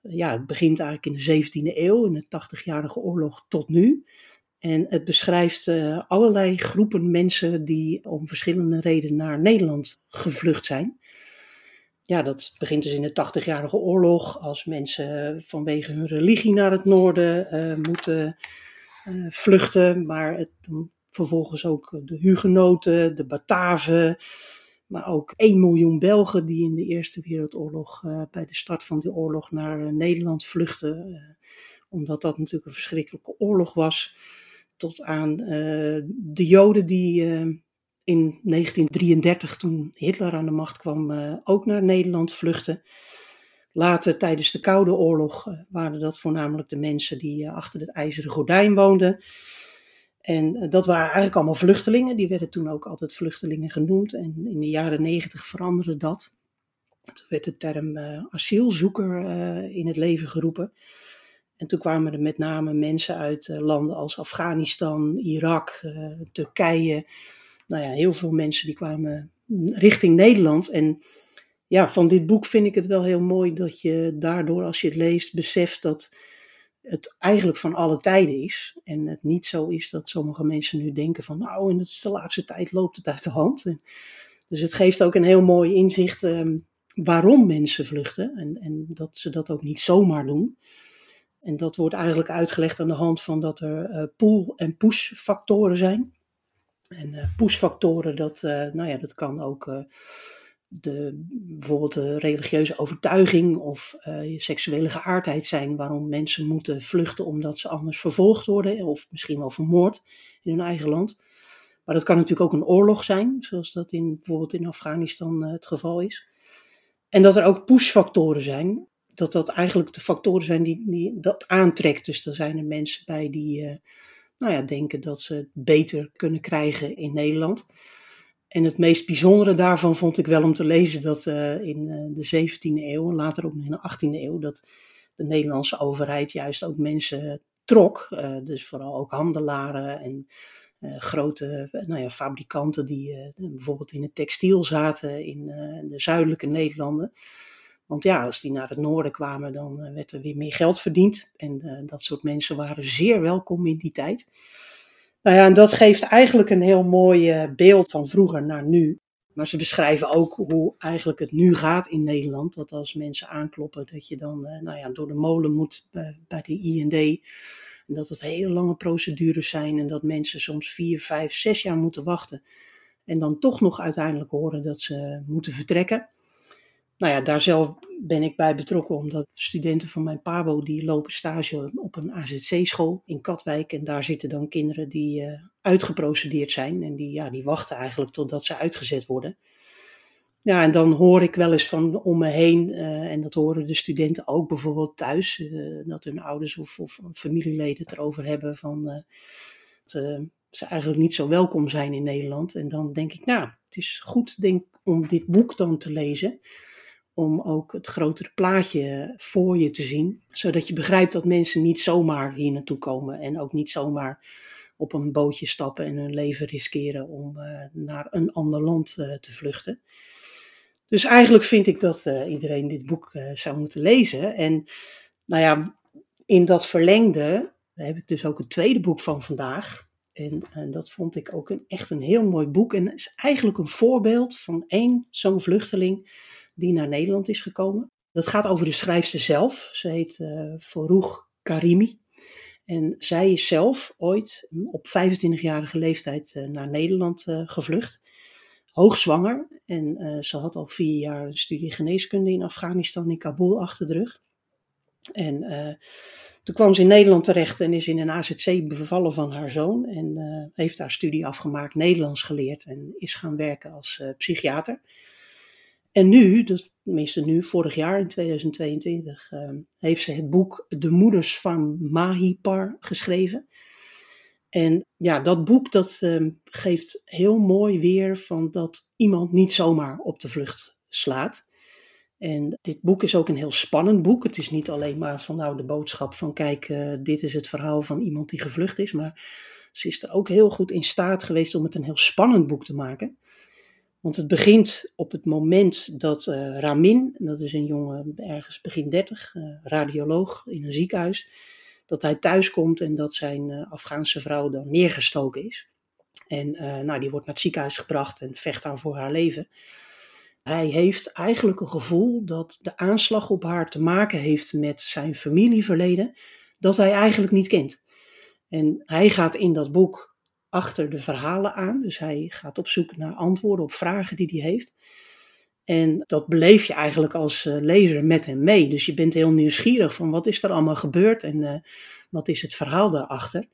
ja, het begint eigenlijk in de 17e eeuw, in de 80-jarige oorlog tot nu. En het beschrijft allerlei groepen mensen die om verschillende redenen naar Nederland gevlucht zijn. Ja, dat begint dus in de 80-jarige oorlog, als mensen vanwege hun religie naar het noorden uh, moeten uh, vluchten. Maar het, vervolgens ook de Hugenoten, de Bataven, maar ook 1 miljoen Belgen die in de Eerste Wereldoorlog, bij de start van die oorlog, naar Nederland vluchtten. Uh, omdat dat natuurlijk een verschrikkelijke oorlog was. Tot aan de Joden die in 1933, toen Hitler aan de macht kwam, ook naar Nederland vluchtten. Later, tijdens de Koude Oorlog, waren dat voornamelijk de mensen die achter het ijzeren gordijn woonden. En dat waren eigenlijk allemaal vluchtelingen. Die werden toen ook altijd vluchtelingen genoemd. En in de jaren negentig veranderde dat. Toen werd de term asielzoeker in het leven geroepen. En toen kwamen er met name mensen uit landen als Afghanistan, Irak, Turkije. Nou ja, heel veel mensen die kwamen richting Nederland. En ja, van dit boek vind ik het wel heel mooi dat je daardoor, als je het leest, beseft dat het eigenlijk van alle tijden is. En het niet zo is dat sommige mensen nu denken van nou, in de laatste tijd loopt het uit de hand. Dus het geeft ook een heel mooi inzicht um, waarom mensen vluchten en, en dat ze dat ook niet zomaar doen. En dat wordt eigenlijk uitgelegd aan de hand van dat er uh, pull- en push-factoren zijn. En uh, push-factoren, dat, uh, nou ja, dat kan ook de, bijvoorbeeld de religieuze overtuiging of je seksuele geaardheid zijn, waarom mensen moeten vluchten omdat ze anders vervolgd worden of misschien wel vermoord in hun eigen land. Maar dat kan natuurlijk ook een oorlog zijn, zoals dat in, bijvoorbeeld in Afghanistan het geval is. En dat er ook push-factoren zijn, dat dat eigenlijk de factoren zijn die, dat aantrekt. Dus er zijn er mensen bij die nou ja, denken dat ze het beter kunnen krijgen in Nederland. En het meest bijzondere daarvan vond ik wel om te lezen dat uh, in uh, de 17e eeuw en later ook in de 18e eeuw, dat de Nederlandse overheid juist ook mensen trok. Uh, dus vooral ook handelaren en grote nou ja, fabrikanten die bijvoorbeeld in het textiel zaten in de zuidelijke Nederlanden. Want ja, als die naar het noorden kwamen, dan werd er weer meer geld verdiend. En dat soort mensen waren zeer welkom in die tijd. Nou ja, en dat geeft eigenlijk een heel mooi beeld van vroeger naar nu. Maar ze beschrijven ook hoe eigenlijk het nu gaat in Nederland. Dat als mensen aankloppen, dat je dan nou ja, door de molen moet bij, bij de IND. En dat het hele lange procedures zijn en dat mensen soms vier, vijf, zes jaar moeten wachten. En dan toch nog uiteindelijk horen dat ze moeten vertrekken. Nou ja, daar zelf ben ik bij betrokken, omdat studenten van mijn PABO die lopen stage op een AZC-school in Katwijk. En daar zitten dan kinderen die uh, uitgeprocedeerd zijn en die, ja, die wachten eigenlijk totdat ze uitgezet worden. Ja, en dan hoor ik wel eens van om me heen, uh, en dat horen de studenten ook bijvoorbeeld thuis, uh, dat hun ouders of, of familieleden het erover hebben van dat ze eigenlijk niet zo welkom zijn in Nederland. En dan denk ik, nou, het is goed denk, om dit boek dan te lezen om ook het grotere plaatje voor je te zien. Zodat je begrijpt dat mensen niet zomaar hier naartoe komen en ook niet zomaar op een bootje stappen en hun leven riskeren om uh, naar een ander land uh, te vluchten. Dus eigenlijk vind ik dat uh, iedereen dit boek zou moeten lezen. En nou ja, in dat verlengde heb ik dus ook het tweede boek van vandaag. En, en dat vond ik ook een, echt een heel mooi boek. En is eigenlijk een voorbeeld van één zo'n vluchteling die naar Nederland is gekomen. Dat gaat over de schrijfster zelf. Ze heet uh, Karimi. En zij is zelf ooit op 25-jarige leeftijd uh, naar Nederland uh, gevlucht. hoogzwanger. En eh, ze had al vier jaar een studie geneeskunde in Afghanistan, in Kabul, achter de rug. En toen kwam ze in Nederland terecht en is in een AZC bevallen van haar zoon. En heeft haar studie afgemaakt, Nederlands geleerd en is gaan werken als psychiater. En nu, dus tenminste nu, vorig jaar in 2022, heeft ze het boek De Moeders van Mahipar geschreven. En ja, dat boek dat uh, geeft heel mooi weer van dat iemand niet zomaar op de vlucht slaat. En dit boek is ook een heel spannend boek. Het is niet alleen maar van nou de boodschap van kijk, uh, dit is het verhaal van iemand die gevlucht is. Maar ze is er ook heel goed in staat geweest om het een heel spannend boek te maken. Want het begint op het moment dat uh, Ramin, dat is een jongen ergens begin 30, uh, radioloog in een ziekenhuis, dat hij thuis komt en dat zijn uh, Afghaanse vrouw dan neergestoken is. En nou, die wordt naar het ziekenhuis gebracht en vecht daar voor haar leven. Hij heeft eigenlijk een gevoel dat de aanslag op haar te maken heeft met zijn familieverleden, dat hij eigenlijk niet kent. En hij gaat in dat boek achter de verhalen aan, dus hij gaat op zoek naar antwoorden op vragen die hij heeft. En dat beleef je eigenlijk als uh, lezer met hem mee. Dus je bent heel nieuwsgierig van wat is er allemaal gebeurd en uh, wat is het verhaal daarachter.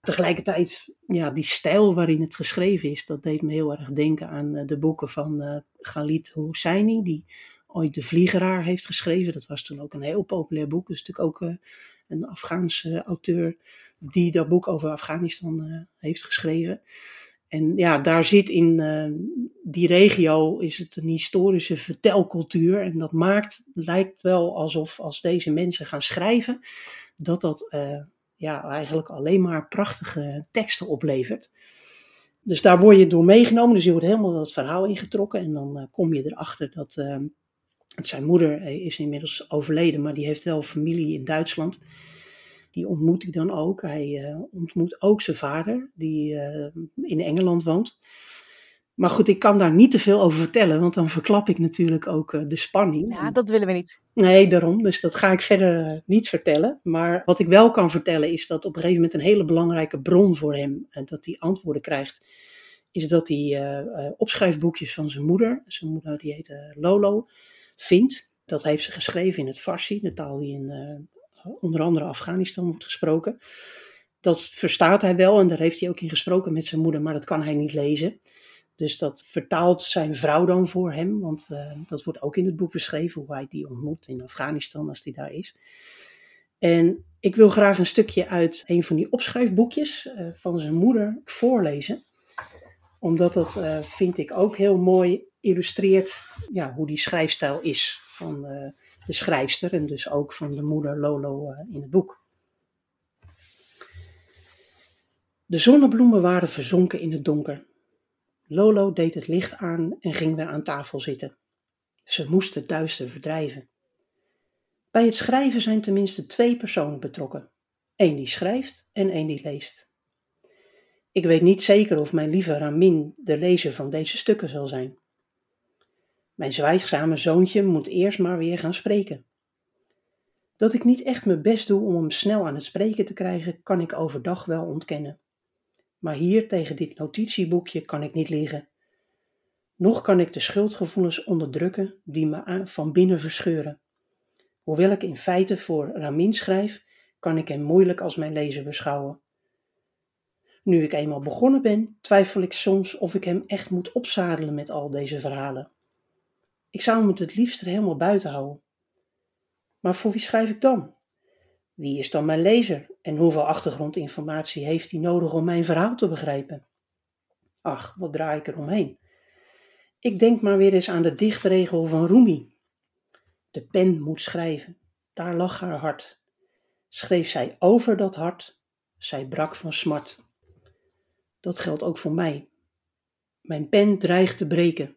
Tegelijkertijd, ja, die stijl waarin het geschreven is, dat deed me heel erg denken aan uh, de boeken van Khalid Hosseini, die ooit De Vliegeraar heeft geschreven. Dat was toen ook een heel populair boek. Dus natuurlijk ook een Afghaanse auteur die dat boek over Afghanistan heeft geschreven. En ja, daar zit in uh, die regio is het een historische vertelcultuur. En dat maakt, lijkt wel alsof als deze mensen gaan schrijven, dat dat uh, ja, eigenlijk alleen maar prachtige teksten oplevert. Dus daar word je door meegenomen. Dus je wordt helemaal dat verhaal ingetrokken. En dan kom je erachter dat zijn moeder is inmiddels overleden, maar die heeft wel familie in Duitsland die ontmoet hij dan ook. Hij uh, ontmoet ook zijn vader, die uh, in Engeland woont. Maar goed, ik kan daar niet te veel over vertellen, want dan verklap ik natuurlijk ook uh, de spanning. Ja, dat willen we niet. Nee, daarom. Dus dat ga ik verder niet vertellen. Maar wat ik wel kan vertellen is dat op een gegeven moment een hele belangrijke bron voor hem, en dat hij antwoorden krijgt, is dat hij opschrijfboekjes van zijn moeder, zijn moeder die heette Lolo, vindt. Dat heeft ze geschreven in het Farsi, de taal die in onder andere Afghanistan wordt gesproken. Dat verstaat hij wel en daar heeft hij ook in gesproken met zijn moeder, maar dat kan hij niet lezen. Dus dat vertaalt zijn vrouw dan voor hem, want uh, dat wordt ook in het boek beschreven hoe hij die ontmoet in Afghanistan als hij daar is. En ik wil graag een stukje uit een van die opschrijfboekjes uh, van zijn moeder voorlezen, omdat dat vind ik ook heel mooi illustreert ja, hoe die schrijfstijl is van de schrijfster en dus ook van de moeder Lolo uh, in het boek. De zonnebloemen waren verzonken in het donker. Lolo deed het licht aan en ging weer aan tafel zitten. Ze moest het duister verdrijven. Bij het schrijven zijn tenminste twee personen betrokken: één die schrijft en één die leest. Ik weet niet zeker of mijn lieve Ramin de lezer van deze stukken zal zijn. Mijn zwijgzame zoontje moet eerst maar weer gaan spreken. Dat ik niet echt mijn best doe om hem snel aan het spreken te krijgen, kan ik overdag wel ontkennen. Maar hier tegen dit notitieboekje kan ik niet liggen. Nog kan ik de schuldgevoelens onderdrukken die me van binnen verscheuren. Hoewel ik in feite voor Ramin schrijf, kan ik hem moeilijk als mijn lezer beschouwen. Nu ik eenmaal begonnen ben, twijfel ik soms of ik hem echt moet opzadelen met al deze verhalen. Ik zou hem het liefst er helemaal buiten houden. Maar voor wie schrijf ik dan? Wie is dan mijn lezer en hoeveel achtergrondinformatie heeft hij nodig om mijn verhaal te begrijpen? Ach, wat draai ik er omheen? Ik denk maar weer eens aan de dichtregel van Rumi. De pen moet schrijven, daar lag haar hart. Schreef zij over dat hart, zij brak van smart. Dat geldt ook voor mij. Mijn pen dreigt te breken.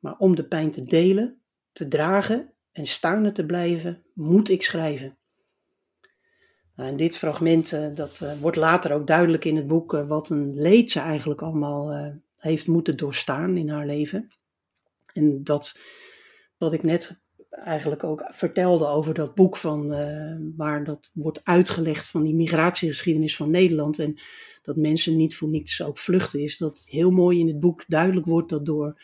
Maar om de pijn te delen, te dragen en staande te blijven, moet ik schrijven. Nou, dit fragment, uh, dat uh, wordt later ook duidelijk in het boek, uh, wat een leed ze eigenlijk allemaal heeft moeten doorstaan in haar leven. En dat, wat ik net eigenlijk ook vertelde over dat boek van, waar dat wordt uitgelegd van die migratiegeschiedenis van Nederland. En dat mensen niet voor niets ook vluchten is. Dat heel mooi in het boek duidelijk wordt dat door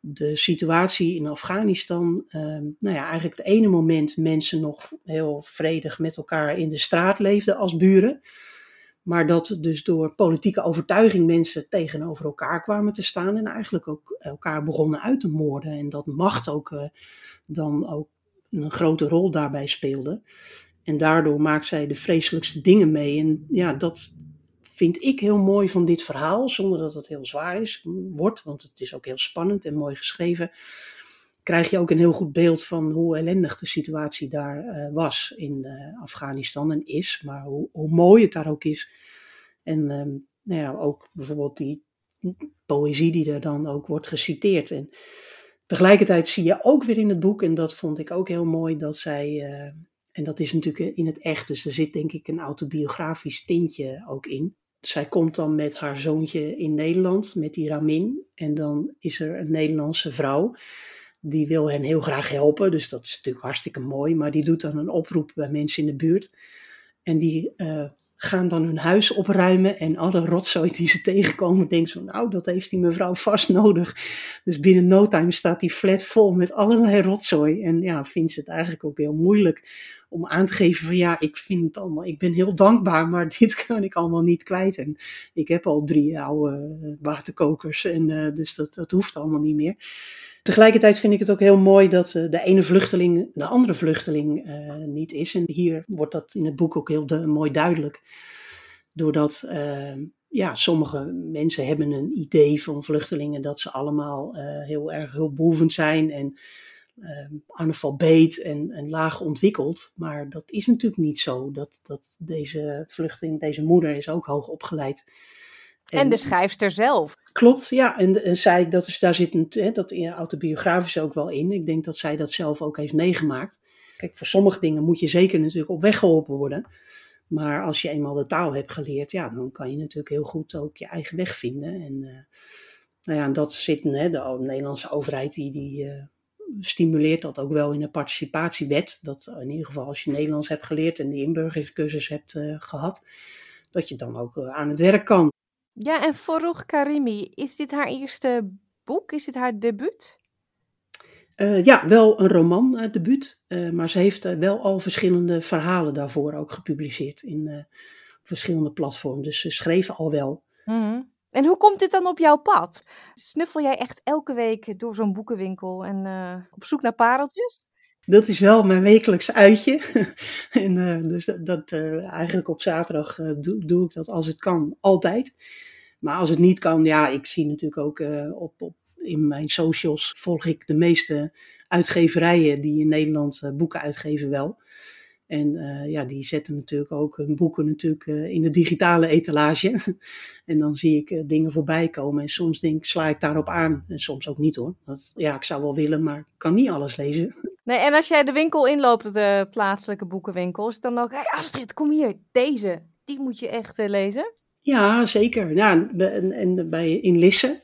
de situatie in Afghanistan, uh, nou ja, eigenlijk het ene moment mensen nog heel vredig met elkaar in de straat leefden als buren. Maar dat dus door politieke overtuiging mensen tegenover elkaar kwamen te staan en eigenlijk ook elkaar begonnen uit te moorden. En dat macht ook uh, dan ook een grote rol daarbij speelde. En daardoor maakt zij de vreselijkste dingen mee. En ja, dat vind ik heel mooi van dit verhaal, zonder dat het heel zwaar is, wordt, want het is ook heel spannend en mooi geschreven. Krijg je ook een heel goed beeld van hoe ellendig de situatie daar uh, was in uh, Afghanistan en is, maar hoe, hoe, mooi het daar ook is. En um, nou ja, ook bijvoorbeeld die poëzie die er dan ook wordt geciteerd. En tegelijkertijd zie je ook weer in het boek, en dat vond ik ook heel mooi, dat zij, uh, en dat is natuurlijk in het echt, dus er zit denk ik een autobiografisch tintje ook in. Zij komt dan met haar zoontje in Nederland, met die Ramin. En dan is er een Nederlandse vrouw, die wil hen heel graag helpen. Dus dat is natuurlijk hartstikke mooi, maar die doet dan een oproep bij mensen in de buurt. En die uh, gaan dan hun huis opruimen en alle rotzooi die ze tegenkomen, denken ze, nou, dat heeft die mevrouw vast nodig. Dus binnen no time staat die flat vol met allerlei rotzooi. En ja, vindt ze het eigenlijk ook heel moeilijk om aan te geven van, ja, ik vind het allemaal, ik ben heel dankbaar, maar [laughs] dit kan ik allemaal niet kwijt. En ik heb al drie oude waterkokers en uh, dus dat, dat hoeft allemaal niet meer. Tegelijkertijd vind ik het ook heel mooi dat de ene vluchteling de andere vluchteling uh, niet is. En hier wordt dat in het boek ook heel mooi duidelijk. Doordat uh, ja, sommige mensen hebben een idee van vluchtelingen dat ze allemaal uh, heel erg hulpbehoevend zijn en analfabeet en, en laag ontwikkeld. Maar dat is natuurlijk niet zo. Dat, dat deze vluchteling, deze moeder is ook hoog opgeleid. En, en de schrijfster zelf. Klopt, ja. En, en zij, dat is, daar zit een, hè, dat autobiografisch ook wel in. Ik denk dat zij dat zelf ook heeft meegemaakt. Kijk, voor sommige dingen moet je zeker natuurlijk op weg geholpen worden. Maar als je eenmaal de taal hebt geleerd, ja, dan kan je natuurlijk heel goed ook je eigen weg vinden. En uh, nou ja, en dat zit, hè, de Nederlandse overheid die, die uh, stimuleert dat ook wel in de participatiewet. Dat in ieder geval als je Nederlands hebt geleerd en die inburgeringscursus hebt uh, gehad, dat je dan ook aan het werk kan. Ja, en Farouk Karimi, is dit haar eerste boek? Is dit haar debuut? Uh, ja, wel een roman uh, debuut, uh, maar ze heeft wel al verschillende verhalen daarvoor ook gepubliceerd in verschillende platforms. Dus ze schreef al wel. Mm -hmm. En hoe komt dit dan op jouw pad? Snuffel jij echt elke week door zo'n boekenwinkel en op zoek naar pareltjes? Dat is wel mijn wekelijks uitje. [laughs] en, dus dat, dat eigenlijk op zaterdag doe, doe ik dat als het kan, altijd. Maar als het niet kan, ja, ik zie natuurlijk ook uh, op, op, in mijn socials volg ik de meeste uitgeverijen die in Nederland uh, boeken uitgeven wel. En uh, ja, die zetten natuurlijk ook hun boeken natuurlijk in de digitale etalage. [laughs] en dan zie ik dingen voorbij komen. En soms denk, sla ik daarop aan. En soms ook niet hoor. Dat, ja, ik zou wel willen, maar ik kan niet alles lezen. [laughs] Nee, en als jij de winkel inloopt, de plaatselijke boekenwinkel, is dan ook, hey Astrid, kom hier, deze, die moet je echt lezen. Ja, zeker. Ja, en, en bij, in Lisse,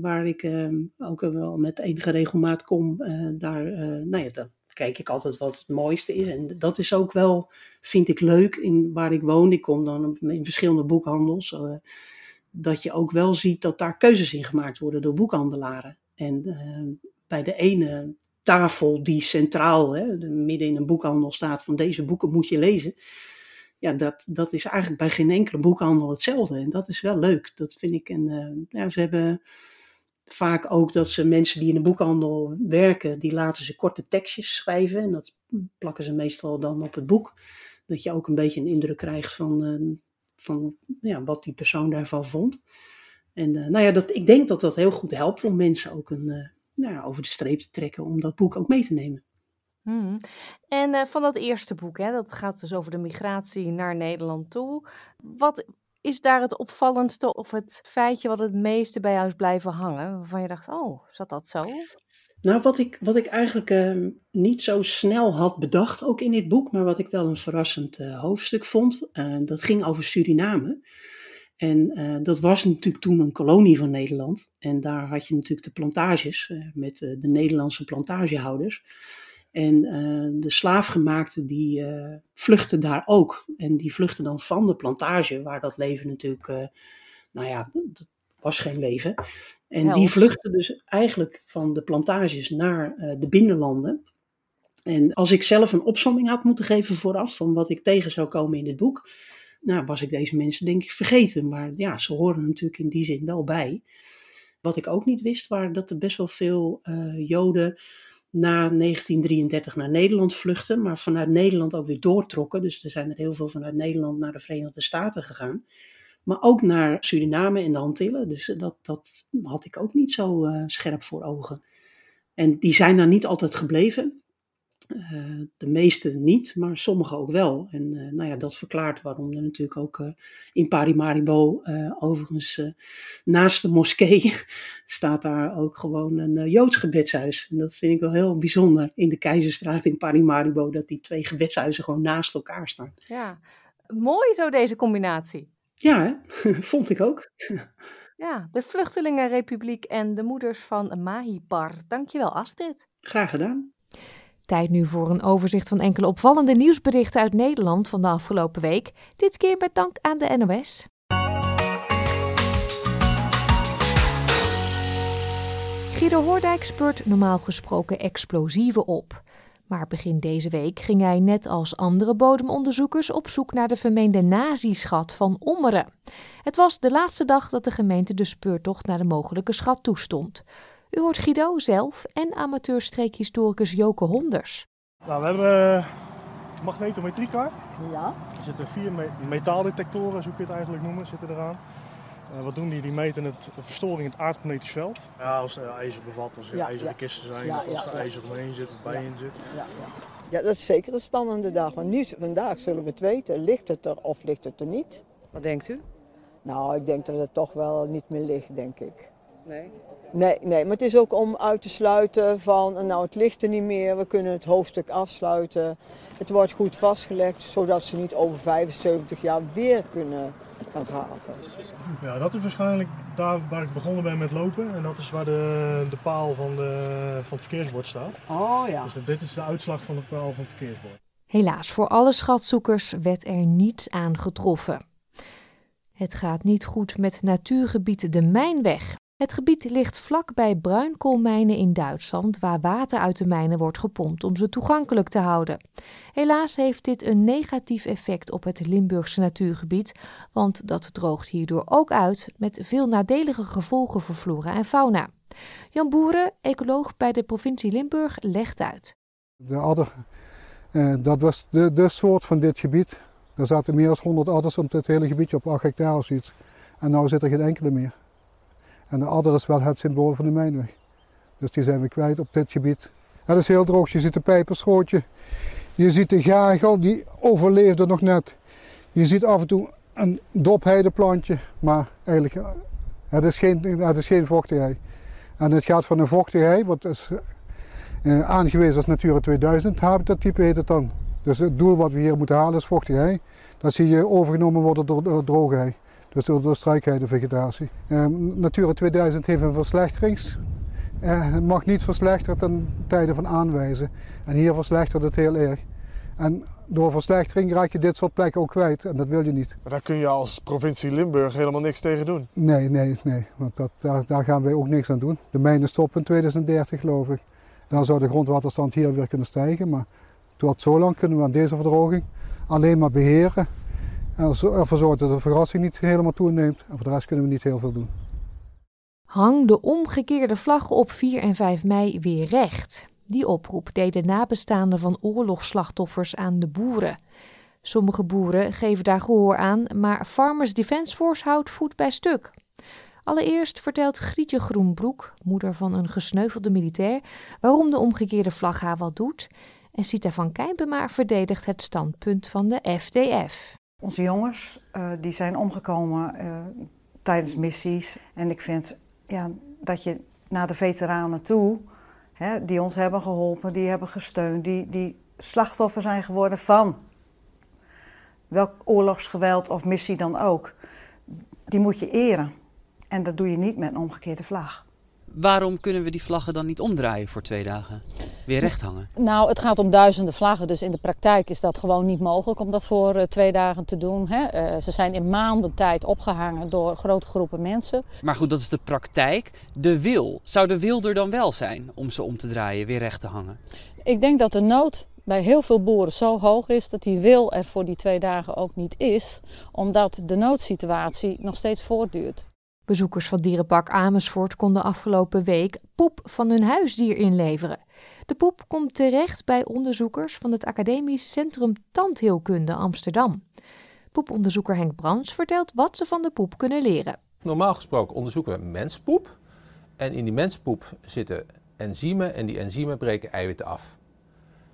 waar ik uh, ook wel met enige regelmaat kom, uh, daar, nou ja, dan kijk ik altijd wat het mooiste is. En dat is ook wel, vind ik leuk, in waar ik woon. Ik kom dan in verschillende boekhandels. dat je ook wel ziet dat daar keuzes in gemaakt worden door boekhandelaren. En bij de ene tafel die centraal, hè, midden in een boekhandel staat, van deze boeken moet je lezen ja, dat, dat is eigenlijk bij geen enkele boekhandel hetzelfde. En dat is wel leuk. Dat vind ik. En uh, ja, ze hebben vaak ook dat ze mensen die in de boekhandel werken, die laten ze korte tekstjes schrijven. En dat plakken ze meestal dan op het boek. Dat je ook een beetje een indruk krijgt van, uh, van ja, wat die persoon daarvan vond. En uh, nou ja, dat, ik denk dat dat heel goed helpt om mensen ook een, nou over de streep te trekken om dat boek ook mee te nemen. Hmm. En uh, van dat eerste boek, hè, dat gaat dus over de migratie naar Nederland toe. Wat is daar het opvallendste of het feitje wat het meeste bij jou is blijven hangen? Waarvan je dacht, oh, zat dat zo? Nou, wat ik, wat ik eigenlijk uh, niet zo snel had bedacht, ook in dit boek, maar wat ik wel een verrassend uh, hoofdstuk vond, dat ging over Suriname. En dat was natuurlijk toen een kolonie van Nederland. En daar had je natuurlijk de plantages met de Nederlandse plantagehouders. En uh, de slaafgemaakten die uh, vluchten daar ook. En die vluchten dan van de plantage, waar dat leven natuurlijk, uh, nou ja, dat was geen leven. En die vluchten dus eigenlijk van de plantages naar de binnenlanden. En als ik zelf een opsomming had moeten geven vooraf van wat ik tegen zou komen in dit boek, nou was ik deze mensen denk ik vergeten. Maar ja, ze horen natuurlijk in die zin wel bij. Wat ik ook niet wist, waren dat er best wel veel Joden na 1933 naar Nederland vluchten, maar vanuit Nederland ook weer doortrokken. Dus er zijn er heel veel vanuit Nederland naar de Verenigde Staten gegaan. Maar ook naar Suriname en de Antillen. Dus dat, dat had ik ook niet zo uh, scherp voor ogen. En die zijn daar niet altijd gebleven. Uh, de meeste niet, maar sommige ook wel. En uh, nou ja, dat verklaart waarom er natuurlijk ook uh, in Parimaribo, overigens naast de moskee, [laughs] staat daar ook gewoon een Joods gebedshuis. En dat vind ik wel heel bijzonder in de Keizerstraat in Parimaribo, dat die twee gebedshuizen gewoon naast elkaar staan. Ja, mooi zo deze combinatie. Ja, hè? [laughs] vond ik ook. [laughs] Ja, de Vluchtelingenrepubliek en de moeders van Mahipar. Dankjewel Astrid. Graag gedaan. Tijd nu voor een overzicht van enkele opvallende nieuwsberichten uit Nederland van de afgelopen week. Dit keer met dank aan de NOS. Guido Hoordijk speurt normaal gesproken explosieven op. Maar begin deze week ging hij net als andere bodemonderzoekers op zoek naar de vermeende nazischat van Ommeren. Het was de laatste dag dat de gemeente de speurtocht naar de mogelijke schat toestond. U hoort Guido zelf en amateurstreekhistoricus Joke Honders. Nou, we hebben uh, magnetometriecar. Ja. Er zitten vier me metaaldetectoren, zo kun je het eigenlijk noemen, zitten eraan. Uh, wat doen die? Die meten het, de verstoring in het aardmagnetisch veld. Ja, als er ijzer bevat, als er ja, ijzeren ja. kisten zijn, ja, of als er ijzer omheen zit of bij in zit. Ja, ja. dat is zeker een spannende dag. Want nu, vandaag zullen we het weten, ligt het er of ligt het er niet. Wat denkt u? Nou, ik denk dat het toch wel niet meer ligt, denk ik. Nee? Nee, nee, maar het is ook om uit te sluiten van, nou het ligt er niet meer, we kunnen het hoofdstuk afsluiten. Het wordt goed vastgelegd, zodat ze niet over 75 jaar weer kunnen gaan graven. Ja, dat is waarschijnlijk daar waar ik begonnen ben met lopen. En dat is waar de, de paal van, de, van het verkeersbord staat. Oh ja. Dus dit is de uitslag van de paal van het verkeersbord. Helaas, voor alle schatzoekers werd er niets aangetroffen. Het gaat niet goed met natuurgebied De Mijnweg. Het gebied ligt vlak bij bruinkoolmijnen in Duitsland, waar water uit de mijnen wordt gepompt om ze toegankelijk te houden. Helaas heeft dit een negatief effect op het Limburgse natuurgebied, want dat droogt hierdoor ook uit met veel nadelige gevolgen voor flora en fauna. Jan Boeren, ecoloog bij de provincie Limburg, legt uit. De adder, eh, dat was de, de soort van dit gebied. Er zaten meer dan 100 adders op het hele gebiedje op 8 hectare of zoiets. En nu zit er geen enkele meer. En de adder is wel het symbool van de mijnweg. Dus die zijn we kwijt op dit gebied. Het is heel droog. Je ziet de pijperschrootje. Je ziet de gagel, die overleefde nog net. Je ziet af en toe een dopheideplantje, maar eigenlijk eh, het is geen, het is geen vochtigheid. En het gaat van een vochtigheid, wat is eh, aangewezen als Natura 2000 habitattype heet het dan. Dus het doel wat we hier moeten halen is vochtigheid. Dat zie je overgenomen worden door, door droogheid. Dus door, door vegetatie. Uh, Natura 2000 heeft een verslechterings. Uh, het mag niet verslechteren ten tijde van aanwijzen. En hier verslechtert het heel erg. En door verslechtering raak je dit soort plekken ook kwijt en dat wil je niet. Maar daar kun je als provincie Limburg helemaal niks tegen doen? Nee, nee, nee. Want dat, daar, daar gaan wij ook niks aan doen. De mijnen stoppen in 2030 geloof ik. Dan zou de grondwaterstand hier weer kunnen stijgen. Maar tot zo lang kunnen we aan deze verdroging alleen maar beheren ervoor zorgen dat de verrassing niet helemaal toeneemt. En voor kunnen we niet heel veel doen. Hang de omgekeerde vlag op 4 en 5 mei weer recht. Die oproep deden nabestaanden van oorlogsslachtoffers aan de boeren. Sommige boeren geven daar gehoor aan, maar Farmers Defence Force houdt voet bij stuk. Allereerst vertelt Grietje Groenbroek, moeder van een gesneuvelde militair, waarom de omgekeerde vlag haar wat doet. En Sita van Kijnbema verdedigt het standpunt van de FDF. Onze jongens uh, die zijn omgekomen uh, tijdens missies. En ik vind ja, dat je naar de veteranen toe, hè, die ons hebben geholpen, die hebben gesteund, die, die slachtoffer zijn geworden van welk oorlogsgeweld of missie dan ook, die moet je eren. En dat doe je niet met een omgekeerde vlag. Waarom kunnen we die vlaggen dan niet omdraaien voor twee dagen? Weer recht hangen? Nou, het gaat om duizenden vlaggen, dus in de praktijk is dat gewoon niet mogelijk om dat voor uh, twee dagen te doen. Hè. Uh, ze zijn in maanden tijd opgehangen door grote groepen mensen. Maar goed, dat is de praktijk. De wil, zou de wil er dan wel zijn om ze om te draaien, weer recht te hangen? Ik denk dat de nood bij heel veel boeren zo hoog is dat die wil er voor die twee dagen ook niet is, omdat de noodsituatie nog steeds voortduurt. Bezoekers van dierenpark Amersfoort konden afgelopen week poep van hun huisdier inleveren. De poep komt terecht bij onderzoekers van het Academisch Centrum Tandheelkunde Amsterdam. Poeponderzoeker Henk Brands vertelt wat ze van de poep kunnen leren. Normaal gesproken onderzoeken we menspoep. En in die menspoep zitten enzymen en die enzymen breken eiwitten af.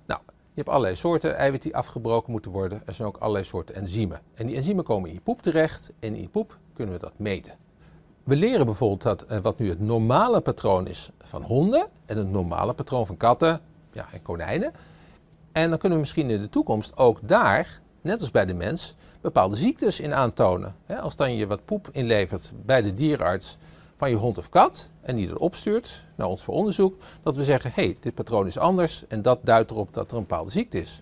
Nou, je hebt allerlei soorten eiwitten die afgebroken moeten worden. Er zijn ook allerlei soorten enzymen. En die enzymen komen in poep terecht en in poep kunnen we dat meten. We leren bijvoorbeeld dat uh, wat nu het normale patroon is van honden en het normale patroon van katten ja, en konijnen. En dan kunnen we misschien in de toekomst ook daar, net als bij de mens, bepaalde ziektes in aantonen. als dan je wat poep inlevert bij de dierenarts van je hond of kat en die dat opstuurt naar ons voor onderzoek, dat we zeggen, hé, hey, dit patroon is anders en dat duidt erop dat er een bepaalde ziekte is.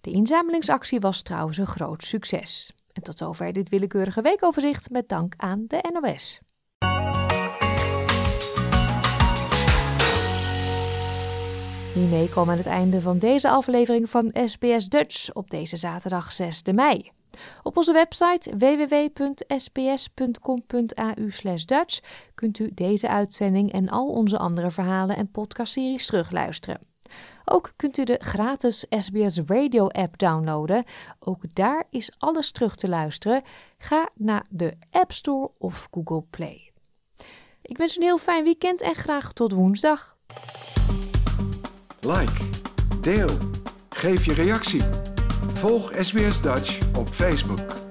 De inzamelingsactie was trouwens een groot succes. En tot zover dit willekeurige weekoverzicht met dank aan de NOS. Hiermee komen we aan het einde van deze aflevering van SBS Dutch op deze zaterdag 6 mei. Op onze website www.sbs.com.au/dutch kunt u deze uitzending en al onze andere verhalen en podcastseries terugluisteren. Ook kunt u de gratis SBS Radio app downloaden. Ook daar is alles terug te luisteren. Ga naar de App Store of Google Play. Ik wens een heel fijn weekend en graag tot woensdag. Like, deel, geef je reactie. Volg SBS Dutch op Facebook.